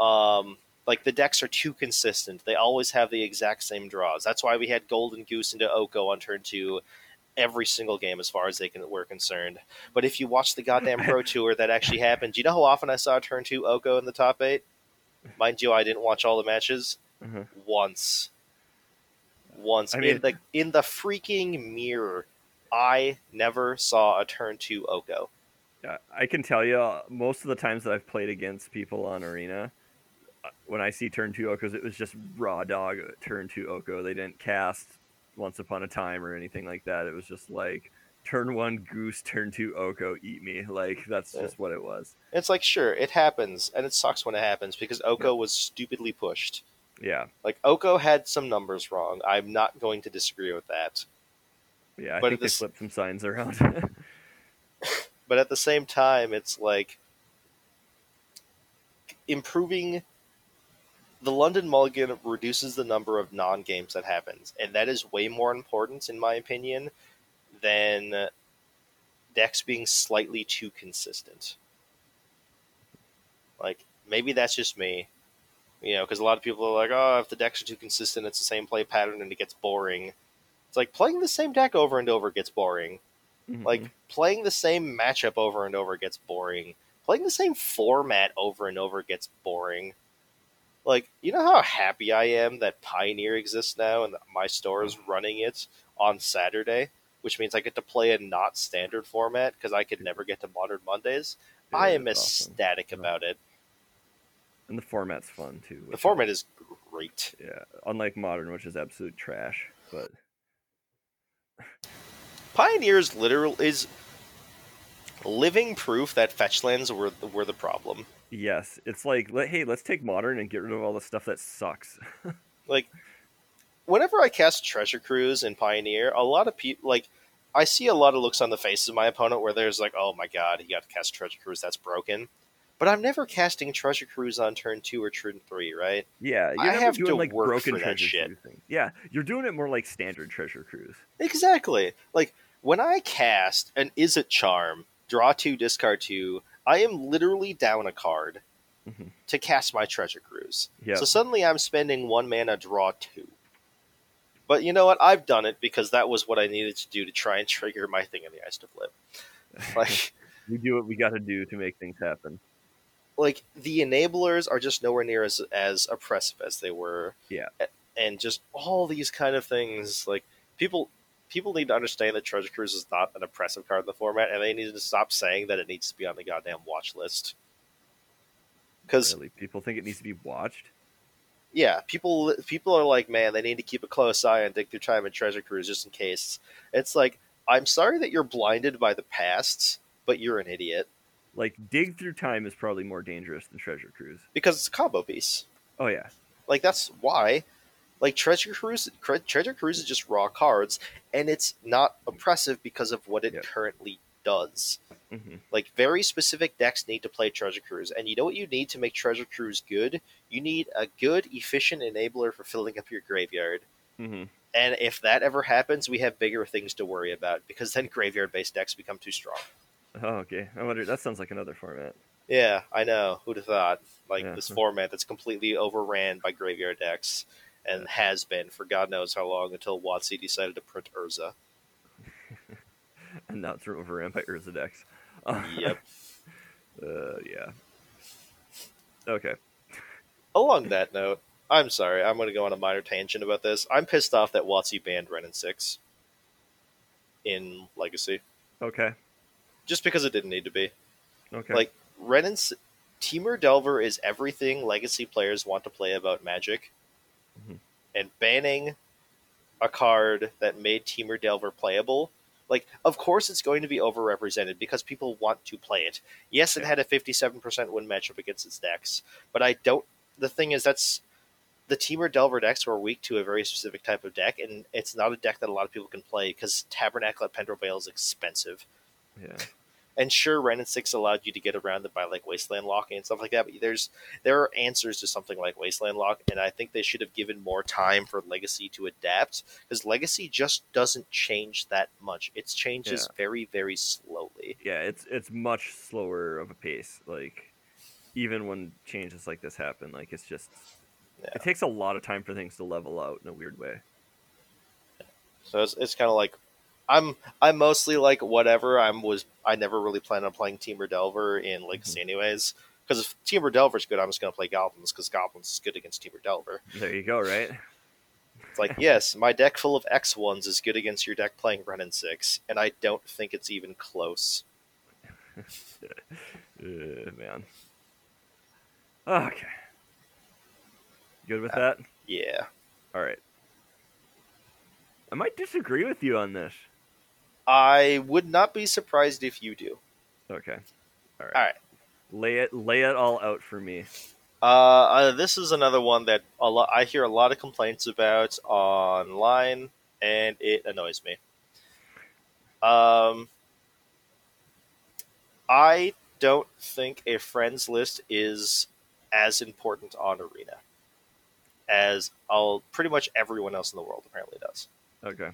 um, like the decks are too consistent. They always have the exact same draws. That's why we had Golden Goose into Oko on turn two every single game as far as they can were concerned. But if you watch the goddamn Pro *laughs* Tour that actually happened, do you know how often I saw turn two Oko in the top eight? Mind you, I didn't watch all the matches. Mm-hmm. Once once I mean, in the in the freaking mirror. I never saw a turn two Oko. I can tell you, most of the times that I've played against people on Arena, uh, when I see turn two Okos, it was just raw dog turn two Oko. They didn't cast Once Upon a Time or anything like that. It was just like turn one Goose, turn two Oko, eat me. Like that's just what it was. It's like sure, it happens, and it sucks when it happens because Oko yeah. was stupidly pushed. Yeah. Like Oko had some numbers wrong. I'm not going to disagree with that. Yeah, I but think they flipped some signs around. *laughs* but at the same time, it's like improving the London Mulligan reduces the number of non games that happens, and that is way more important, in my opinion, than decks being slightly too consistent. Like maybe that's just me, you know, because a lot of people are like, oh, if the decks are too consistent, it's the same play pattern and it gets boring. It's like playing the same deck over and over gets boring. Mm-hmm. Like playing the same matchup over and over gets boring. Playing the same format over and over gets boring. Like, you know how happy I am that Pioneer exists now and my store is running it on Saturday, which means I get to play a not standard format because I could never get to Modern Mondays. Yeah, I am ecstatic awesome. about it. And the format's fun too. The format is great. Yeah, unlike modern, which is absolute trash. But Pioneers literal is living proof that fetchlands were were the problem. Yes, it's like, hey, let's take modern and get rid of all the stuff that sucks. *laughs* like, whenever I cast Treasure Cruise in Pioneer, a lot of people like. I see a lot of looks on the faces of my opponent where there's like, "Oh my god, he got to cast Treasure Cruise. That's broken." But I'm never casting Treasure Cruise on turn two or turn three, right? Yeah, I have doing to like work broken for that shit. Yeah, you're doing it more like standard treasure cruise. Exactly. Like when I cast an Izzet Charm, draw two, discard two, I am literally down a card Mhm. to cast my Treasure Cruise. Yeah, So suddenly I'm spending one mana, draw two. But you know what? I've done it because that was what I needed to do to try and trigger my thing in the Ice to Flip. *laughs* Like, we do what we got to do to make things happen. Like the enablers are just nowhere near as as oppressive as they were. Yeah. And just all these kind of things, like people people need to understand that Treasure Cruise is not an oppressive card in the format, and they need to stop saying that it needs to be on the goddamn watch list. Because Really, people think it needs to be watched. yeah, people people are like, man, they need to keep a close eye on Dig Through Time and Treasure Cruise just in case. It's like, I'm sorry that you're blinded by the past, but you're an idiot Like dig through time is probably more dangerous than treasure cruise. because it's a combo piece. Oh yeah, Like that's why. Like Treasure Cruise, Treasure Cruise is just raw cards, and it's not oppressive because of what it Yep. currently does. hmm Like very specific decks need to play Treasure Cruise, and you know what you need to make Treasure Cruise good? You need a good, efficient enabler for filling up your graveyard. hmm And if that ever happens, we have bigger things to worry about because then graveyard-based decks become too strong. Oh okay. I wonder. That sounds like another format. Yeah, I know. Who'd have thought? Like Yeah. this format that's completely overran by graveyard decks and has been for God knows how long until WotC decided to print Urza. *laughs* and not through overran by Urza decks. *laughs* Yep. uh, yeah. Okay. Along that note, I'm sorry, I'm going to go on a minor tangent about this. I'm pissed off that WotC banned Wrenn and Six in Legacy Okay. Just because it didn't need to be. Okay. Like Wrenn and S- Temur Delver is everything Legacy players want to play about Magic, Mhm. and banning a card that made Temur Delver playable. Like, of course, it's going to be overrepresented because people want to play it. Yes, it had a fifty-seven percent win matchup against its decks, but I don't. The thing is, that's the Temur Delver decks were weak to a very specific type of deck, and it's not a deck that a lot of people can play because Tabernacle at Pendrell Vale is expensive. Yeah. And sure, Wrenn and Six allowed you to get around it by like Wasteland locking and stuff like that. But there's there are answers to something like Wasteland lock, and I think they should have given more time for Legacy to adapt because Legacy just doesn't change that much. It changes very very slowly. Yeah. It's it's much slower of a pace. Like even when changes like this happen, like it's just Yeah. it takes a lot of time for things to level out in a weird way. So it's, it's kind of like I'm I'm mostly like whatever. I'm was I never really planned on playing Temur Delver in Legacy anyways. Because if Temur Delver's good, I'm just gonna play Goblins because Goblins is good against Temur Delver. There you go. Right. It's like, yes, my deck full of X ones is good against your deck playing Wrenn and Six, and I don't think it's even close. *laughs* Uh, man. Okay. Good with Uh, that? Yeah. All right. I might disagree with you on this. I would not be surprised if you do. Okay. All right. All right. Lay it lay it all out for me. Uh, uh, this is another one that a lot, I hear a lot of complaints about online, and it annoys me. Um, I don't think a friends list is as important on Arena as all pretty much everyone else in the world apparently does. Okay.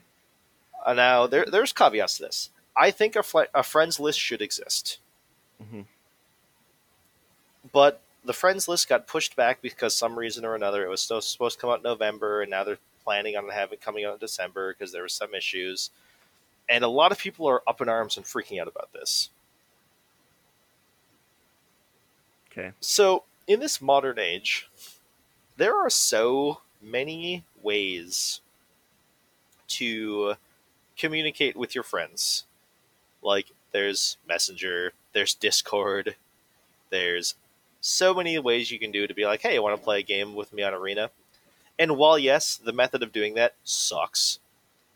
Uh, now, there, there's caveats to this. I think a, fl- a friends list should exist, Mhm. but the friends list got pushed back because some reason or another. It was still supposed to come out in November, and now they're planning on having it coming out in December because there were some issues. And a lot of people are up in arms and freaking out about this. Okay. So, in this modern age, there are so many ways to communicate with your friends. Like, there's Messenger, there's Discord, there's so many ways you can do to be like, hey, you want to play a game with me on Arena? And while, yes, the method of doing that sucks,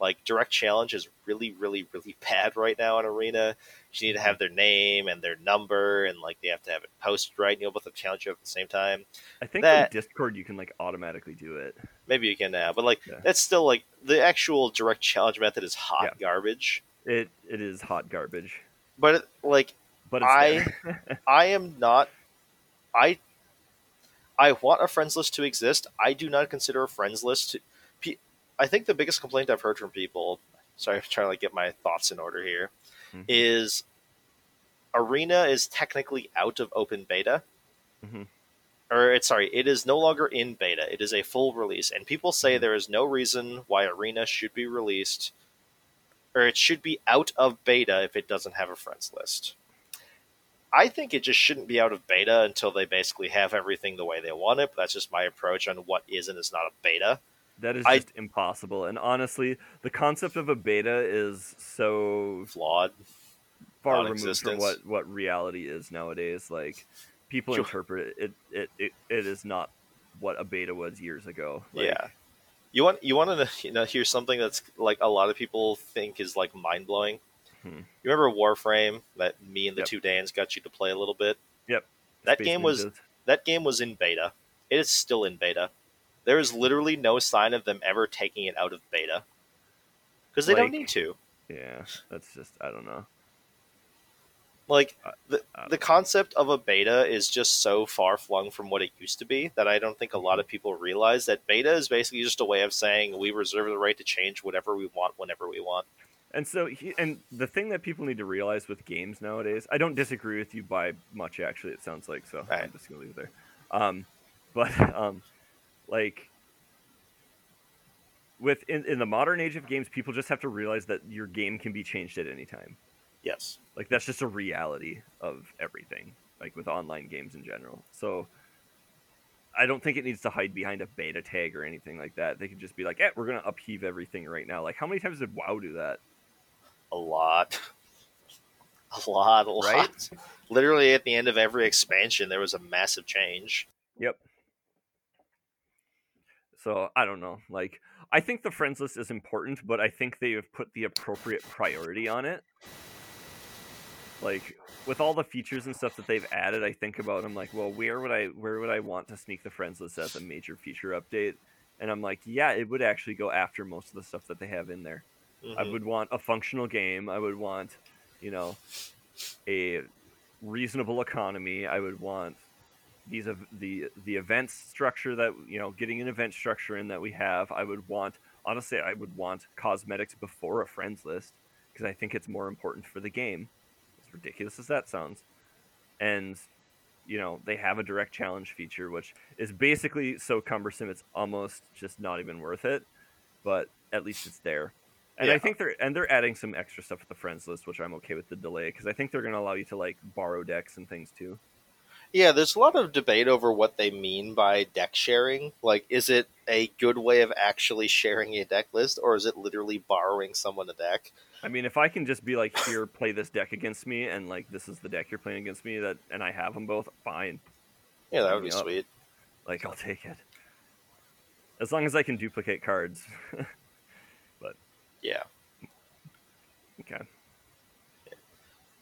Like direct challenge is really, really, really *laughs* bad right now in Arena. You need to have their name and their number, and like they have to have it posted right. And you'll both have challenge you at the same time. I think That- with Discord you can like automatically do it. Maybe you can now, but like Yeah. that's still like the actual direct challenge method is hot garbage. It it is hot garbage, But it, like but I- *laughs* I am not. I I want a friends list to exist. I do not consider a friends list. To, I think the biggest complaint I've heard from people. Sorry, *laughs* I'm trying to get my thoughts in order here. Mhm. Is Arena is technically out of open beta, Mhm. Or it's sorry, it is no longer in beta. It is a full release, and people say Mhm. there is no reason why Arena should be released, or it should be out of beta if it doesn't have a friends list. I think it just shouldn't be out of beta until they basically have everything the way they want it. But that's just my approach on what is and is not a beta. that is I- impossible. And honestly, the concept of a beta is so Flawed. far removed from what what reality is nowadays. Like people Sure. interpret it, it, it, it, it is not what a beta was years ago. Like, yeah. You want you want to you know hear something that's like a lot of people think is like mind blowing. Hmm. You remember Warframe that me and the Yep. two Dans got you to play a little bit. Yep. That Space game was that game was in beta. It is still in beta. There is literally no sign of them ever taking it out of beta because they don't need to. yeah. That's just I don't know. Like the the concept of a beta is just so far flung from what it used to be that I don't think a lot of people realize that beta is basically just a way of saying we reserve the right to change whatever we want whenever we want. And so, he, and the thing that people need to realize with games nowadays, I don't disagree with you by much. Actually, it sounds like so. I'm just gonna leave it there. Um, *laughs* but um, like with in, in the modern age of games, people just have to realize that your game can be changed at any time. Yes. Like that's just a reality of everything. Like with online games in general. So. I don't think it needs to hide behind a beta tag or anything like that. They could just be like, "Eh, we're gonna upheave everything right now." Like, how many times did WoW do that? A lot. *laughs* A lot, a lot. Right? Literally at the end of every expansion there was a massive change. Yep. So I don't know. Like I think the friends list is important, but I think they have put the appropriate priority on it. Like with all the features and stuff that they've added, I think about I'm like, well, where would I where would I want to sneak the friends list as a major feature update? And I'm like, yeah, it would actually go after most of the stuff that they have in there. I Mhm. would want a functional game. I would want, you know, a reasonable economy. I would want these of the the event structure that you know, getting an event structure in that we have. I would want honestly, I would want cosmetics before a friends list because I think it's more important for the game. Ridiculous as that sounds, and you know they have a direct challenge feature, which is basically so cumbersome it's almost just not even worth it. But at least it's there. And I think they're and they're adding some extra stuff with the friends list, which I'm okay with the delay because I think they're going to allow you to like borrow decks and things too. Yeah, there's a lot of debate over what they mean by deck sharing. Like, is it a good way of actually sharing a deck list, or is it literally borrowing someone a deck? I mean, if I can just be like, here, play this deck against me, and like this is the deck you're playing against me, that and I have them both, fine. Yeah, that would be sweet. Like I'll take it, as long as I can duplicate cards. *laughs* But yeah. okay.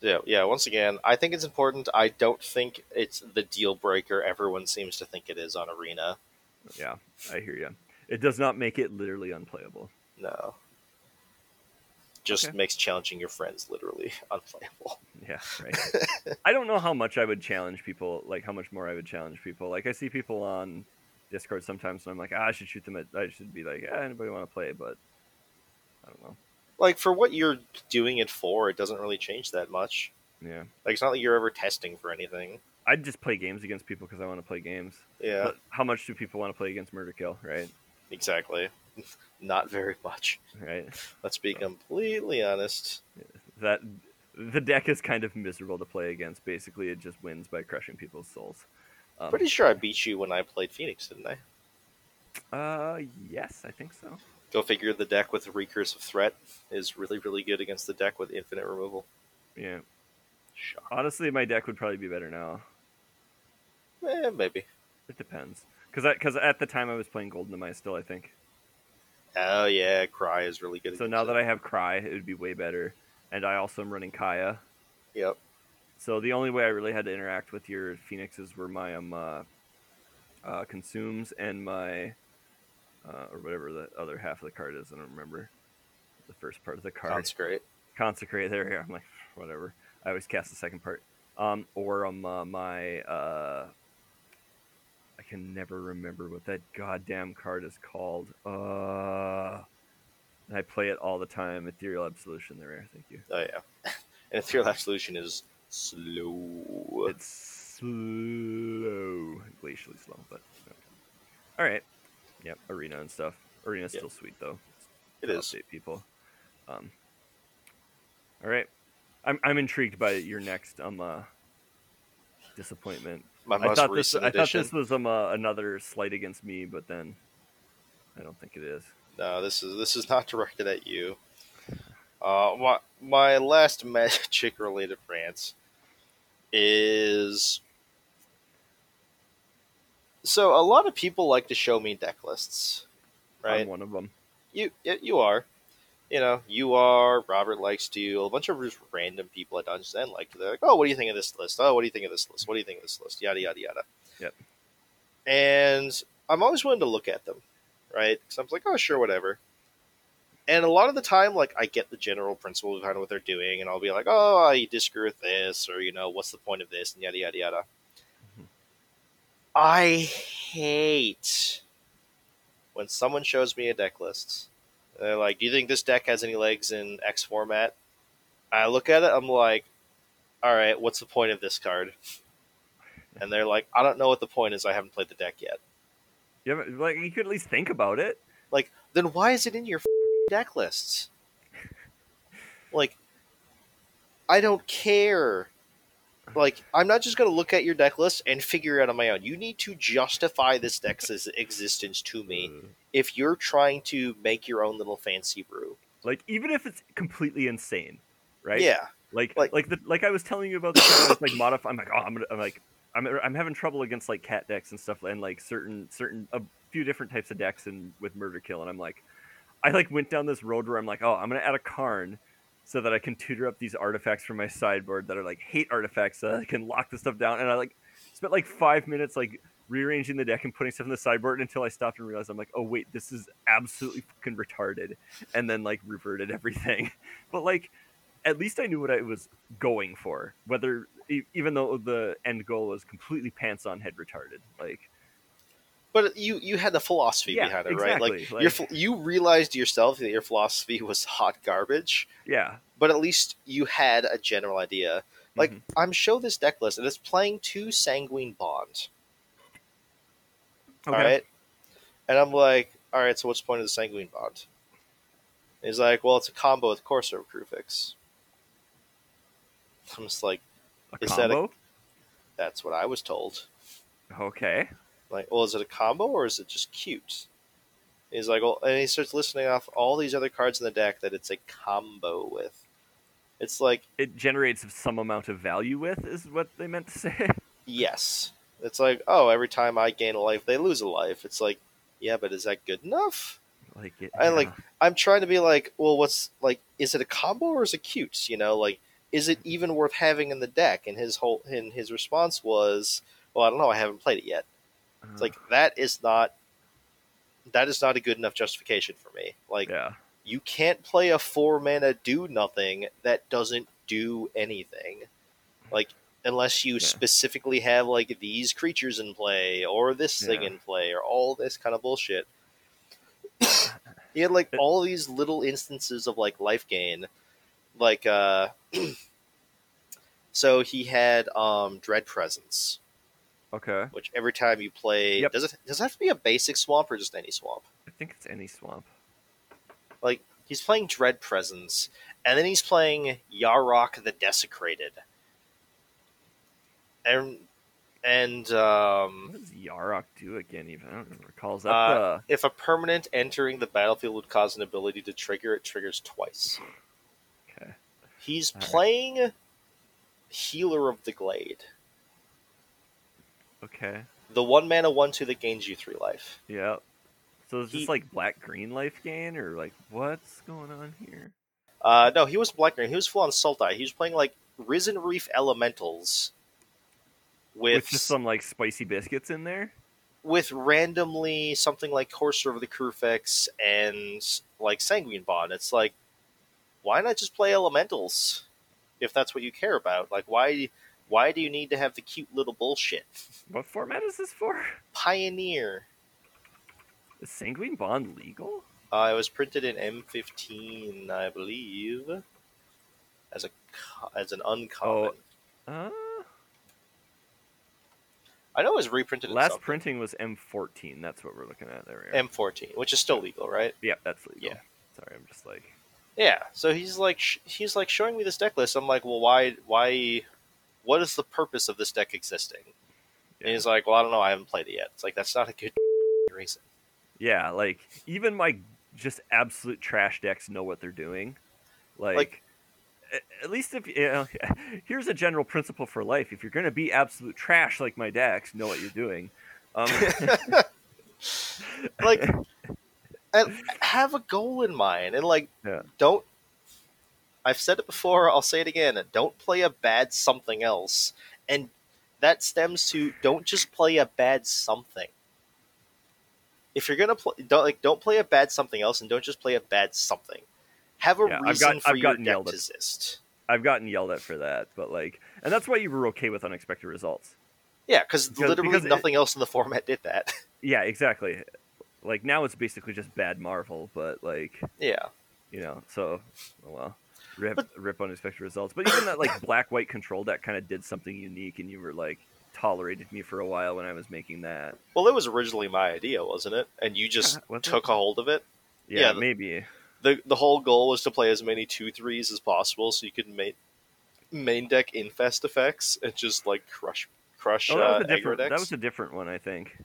Yeah, yeah. Once again, I think it's important. I don't think it's the deal breaker everyone seems to think it is on Arena. Yeah, I hear you. It does not make it literally unplayable. No. Just Okay. makes challenging your friends literally *laughs* unplayable. Yeah, right. *laughs* I don't know how much I would challenge people, like how much more I would challenge people. Like I see people on Discord sometimes, and I'm like, ah, I should shoot them at. I should be like, yeah, anybody want to play? But I don't know. Like for what you're doing it for, it doesn't really change that much. Yeah, Like it's not like you're ever testing for anything. I'd just play games against people because I want to play games. Yeah, But how much do people want to play against Murder Kill? Right, exactly. *laughs* not very much. right. Let's be completely honest. That the deck is kind of miserable to play against. Basically, it just wins by crushing people's souls. Um, Pretty sure I beat you when I played Phoenix, didn't I? Uh, yes, I think so. Go figure. The deck with recursive threat is really, really good against the deck with infinite removal. Yeah. Shock. Honestly, my deck would probably be better now. Eh, maybe. It depends. Because because at the time I was playing Golden Demise still, I think. Oh yeah, Cry is really good. So now that I have Cry, it would be way better. And I also am running Kaya. Yep. So the only way I really had to interact with your phoenixes were my um uh, uh, consumes and my uh, or whatever the other half of the card is. I don't remember the first part of the card. Consecrate. Consecrate. There, here. I'm like whatever. I always cast the second part. Um, or um uh, my uh, can never remember what that goddamn card is called. Uh, and I play it all the time. Ethereal Absolution. There, thank you. Oh yeah, *laughs* and Ethereal Absolution is slow. It's slow, glacially slow, but okay. all right. Yep, arena and stuff. Arena's Yep. still sweet though. It is. update people. Um, all right, I'm I'm intrigued by your next um uh, disappointment. My I thought this I thought this was um uh, another slight against me, but then I don't think it is. No, this is this is not directed at you. Uh, my my last *laughs* magic related rant is so a lot of people like to show me deck lists, right? I'm one of them. You you are, you know, you are. Robert likes to. A bunch of just random people at Dungeons and like. They're like, oh, what do you think of this list? Oh, what do you think of this list? What do you think of this list? Yada yada yada. Yep. And I'm always willing to look at them, right? Because I'm like, oh, sure, whatever. And a lot of the time, like, I get the general principle behind what they're doing, and I'll be like, oh, I disagree with this, or you know, what's the point of this, and yada yada yada. Mhm. I hate when someone shows me a deck list. They're like, "Do you think this deck has any legs in X format?" I look at it. I'm like, "All right, what's the point of this card?" And they're like, "I don't know what the point is. I haven't played the deck yet." You haven't, like you could at least think about it. Like, then why is it in your f***ing deck lists? Like, I don't care. Like, I'm not just going to look at your deck list and figure it out on my own. You need to justify this deck's existence to me Uh, if you're trying to make your own little fancy brew. like even if it's completely insane, right? Yeah. Like Like- like the like I was telling you about the like modify. I'm like oh I'm gonna I'm like I'm I'm having trouble against like cat decks and stuff and like certain certain a few different types of decks and with murder kill and I'm like I like went down this road where I'm like oh I'm gonna add a Karn so that I can tutor up these artifacts from my sideboard that are like hate artifacts so that I can lock the stuff down and I like spent like five minutes like rearranging the deck and putting stuff in the sideboard until I stopped and realized I'm like oh wait this is absolutely fucking retarded and then like reverted everything *laughs* but like at least I knew what I was going for, whether even though the end goal was completely pants on head retarded. Like, But you you had the philosophy Yeah, behind it, right? Like, exactly. Like- you realized yourself that your philosophy was hot garbage, yeah, but at least you had a general idea. Like Mhm. I'm show this deck list and it's playing two sanguine bond. okay, All right. And I'm like, all right, so what's the point of the sanguine bond? He's like, well, it's a combo with Courser Kruphix. I'm just like, a is that a- combo. that's what I was told. okay, Like, well, is it a combo or is it just cute? He's like, well, and he starts listing off all these other cards in the deck that it's a combo with. It's like, it generates some amount of value with is what they meant to *laughs* say. yes. It's like, oh, every time I gain a life, they lose a life. It's like, yeah, but is that good enough? like, it, I like- I'm trying to be like, well, what's like, is it a combo or is it cute? You know, like, is it even worth having in the deck? And his whole, and his response was, well, I don't know, I haven't played it yet. It's like that is not, that is not a good enough justification for me. Like, yeah, you can't play a four mana do nothing that doesn't do anything. Like, unless you Yeah. specifically have like these creatures in play or this thing in play or all this kind of bullshit. *coughs* he had like all these little instances of like life gain. Like uh *clears throat* so he had um Dread Presence, okay. which every time you play Yep. does it does it have to be a basic swamp or just any swamp? I think it's any swamp. like he's playing Dread Presence, and then he's playing Yarok the Desecrated, and and um, What does Yarok do again? Even I don't recall. Is that Uh, if a permanent entering the battlefield would cause an ability to trigger, it triggers twice. okay? He's Alright. playing Healer of the Glade, Okay, the one mana one two that gains you three life. yeah. So is He- this like black green life gain or like what's going on here? Uh, no, he was black green. He was full on Sultai. He was playing like Risen Reef Elementals with With just some like spicy biscuits in there. with randomly something like Courser of the Kruphix and like Sanguine Bond. It's like, why not just play Elementals if that's what you care about? Like, why why do you need to have the cute little bullshit? What format is this for? Pioneer. Is Sanguine Bond legal? Uh, it was printed in M15, I believe, as a as an uncommon. Uh, I know it was reprinted in last printing was M14. That's what we're looking at. There. M14, which is still legal, right? yeah, that's legal. Yeah. Sorry, I'm just like. Yeah. So he's like sh- he's like showing me this deck list. I'm like, well, why why what is the purpose of this deck existing? And he's like, well, I don't know. I haven't played it yet. It's like that's not a good *laughs* reason. Yeah, like even my just absolute trash decks know what they're doing. Like, Like- at least if you know, *laughs* here's a general principle for life: if you're going to be absolute trash like my decks, know what you're doing. Um, *laughs* Like, have a goal in mind, and like, Yeah. don't. I've said it before. I'll say it again. Don't play a bad something else, and that stems to don't just play a bad something. If you're gonna play, don't like don't play a bad something else, and don't just play a bad something. Have a Yeah, I've reason got- for I've your deck to exist. I've gotten yelled at for that, but like, and that's why you were okay with unexpected results. Yeah, because literally because it- nothing else in the format did that. *laughs* Yeah, exactly. Like now it's basically just bad Marvel, but like yeah, you know, so oh well, rip But- rip unexpected results. But even that like *laughs* black white control deck kind of did something unique, and you were like tolerated me for a while when I was making that. well, it was originally my idea, wasn't it? And you just Uh, it? took a hold of it. Yeah, Yeah, the- maybe. the The whole goal was to play as many two threes as possible, so you could make main deck infest effects and just like crush crush Oh, that uh, was a aggro different. That was a different one, I think.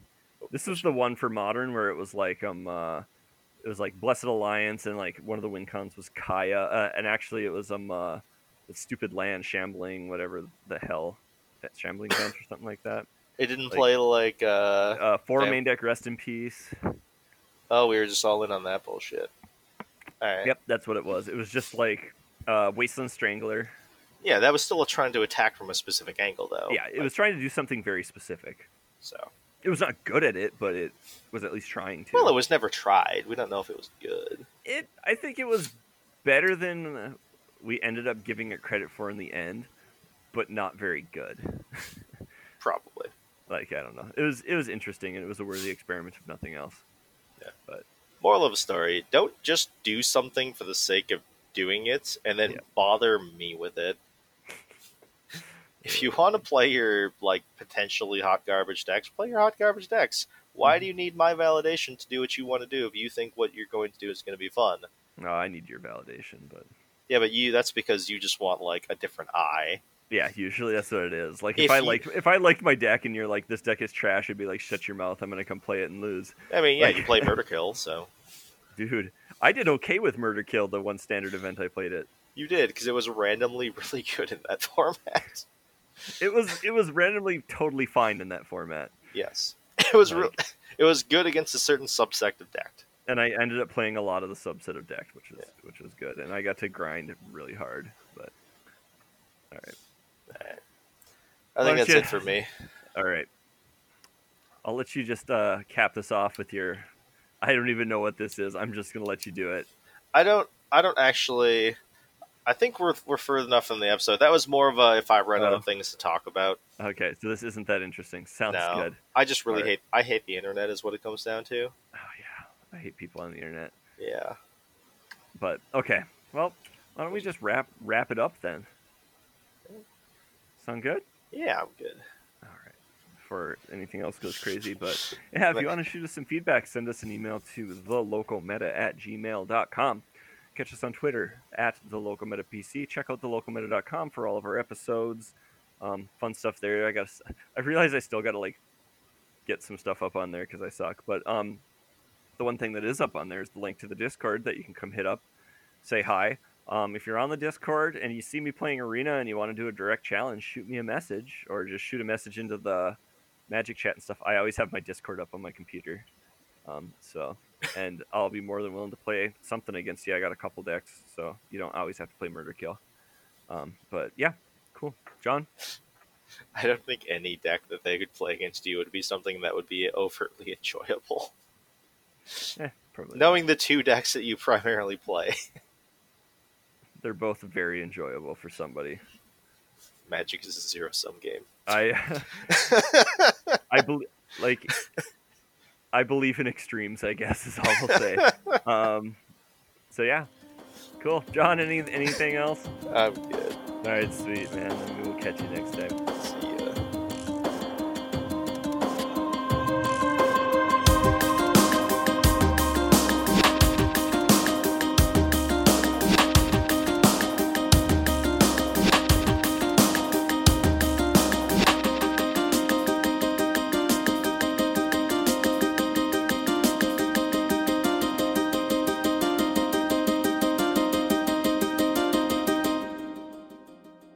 This was the one for modern where it was like um, uh, it was like Blessed Alliance, and like one of the win cons was Kaya, uh, and actually it was um, uh, the stupid land shambling, whatever the hell, that shambling fence or something like that. it didn't like- play like uh, Uh, four Damn. main deck, rest in peace. oh, we were just all in on that bullshit. All right. Yep, that's what it was. It was just like uh, Wasteland Strangler. Yeah, that was still trying to attack from a specific angle, though. Yeah, it Like, was trying to do something very specific. so. It was not good at it, but it was at least trying to. Well, it was never tried. We don't know if it was good. it I think it was better than we ended up giving it credit for in the end, but not very good. *laughs* Probably. Like I don't know. It was it was interesting and it was a worthy experiment if nothing else. Yeah. But moral of the story: Don't just do something for the sake of doing it, and then Yeah. bother me with it. If you want to play your like potentially hot garbage decks, play your hot garbage decks. Why mm-hmm. do you need my validation to do what you want to do if you think what you're going to do is going to be fun? No, I need your validation, but Yeah, but you that's because you just want like a different eye. yeah, usually that's what it is. Like if, If I you- liked if I liked my deck and you're like this deck is trash, I'd be like shut your mouth. I'm gonna come play it and lose. I mean, yeah, Like- you play Murder Kill, so *laughs* Dude, I did okay with Murder Kill the one standard event I played it. you did because it was randomly *laughs* really good in that format. It was it was randomly totally fine in that format. Yes, *laughs* it was real. Like- *laughs* It was good against a certain subsect of deck. and I ended up playing a lot of the subset of deck, which is Yeah. which was good, and I got to grind really hard. But all right, Alright. I think that's you- it for me. *laughs* all right. I'll let you just uh, cap this off with your. I don't even know what this is. I'm just gonna let you do it. I don't. I don't actually. I think we're we're further enough in the episode. That was more of a if I run out Oh. of things to talk about. Okay, so this isn't that interesting. Sounds No. good. I just really Alright. hate. I hate the internet. Is what it comes down to. Oh yeah, I hate people on the internet. Yeah. But okay, well, why don't we just wrap wrap it up then? Sound good? Yeah, I'm good. All right. For anything else goes crazy, but yeah, if you *laughs* want to shoot us some feedback, send us an email to thelocalmeta at gmail.com. Catch us on Twitter at thelocalmetapc. Check out thelocalmeta.com for all of our episodes. Um, fun stuff there. I got. I realize I still got to like get some stuff up on there because I suck. But um, the one thing that is up on there is the link to the Discord that you can come hit up, say hi. Um, if you're on the Discord and you see me playing Arena and you want to do a direct challenge, shoot me a message or just shoot a message into the Magic Chat and stuff. I always have my Discord up on my computer, um, so and I'll be more than willing to play something against you. I got a couple decks, so you don't always have to play Murder Kill. Um, but yeah, cool, John. I don't think any deck that they could play against you would be something that would be overtly *laughs* enjoyable. Eh, probably. Knowing the two decks that you primarily play, *laughs* they're both very enjoyable for somebody. Magic is a zero sum game. I *laughs* I believe like I believe in extremes. I guess is all I'll say. *laughs* um, so yeah, cool. John, any anything else? I'm good. All right, sweet man. We'll catch you next time. See ya.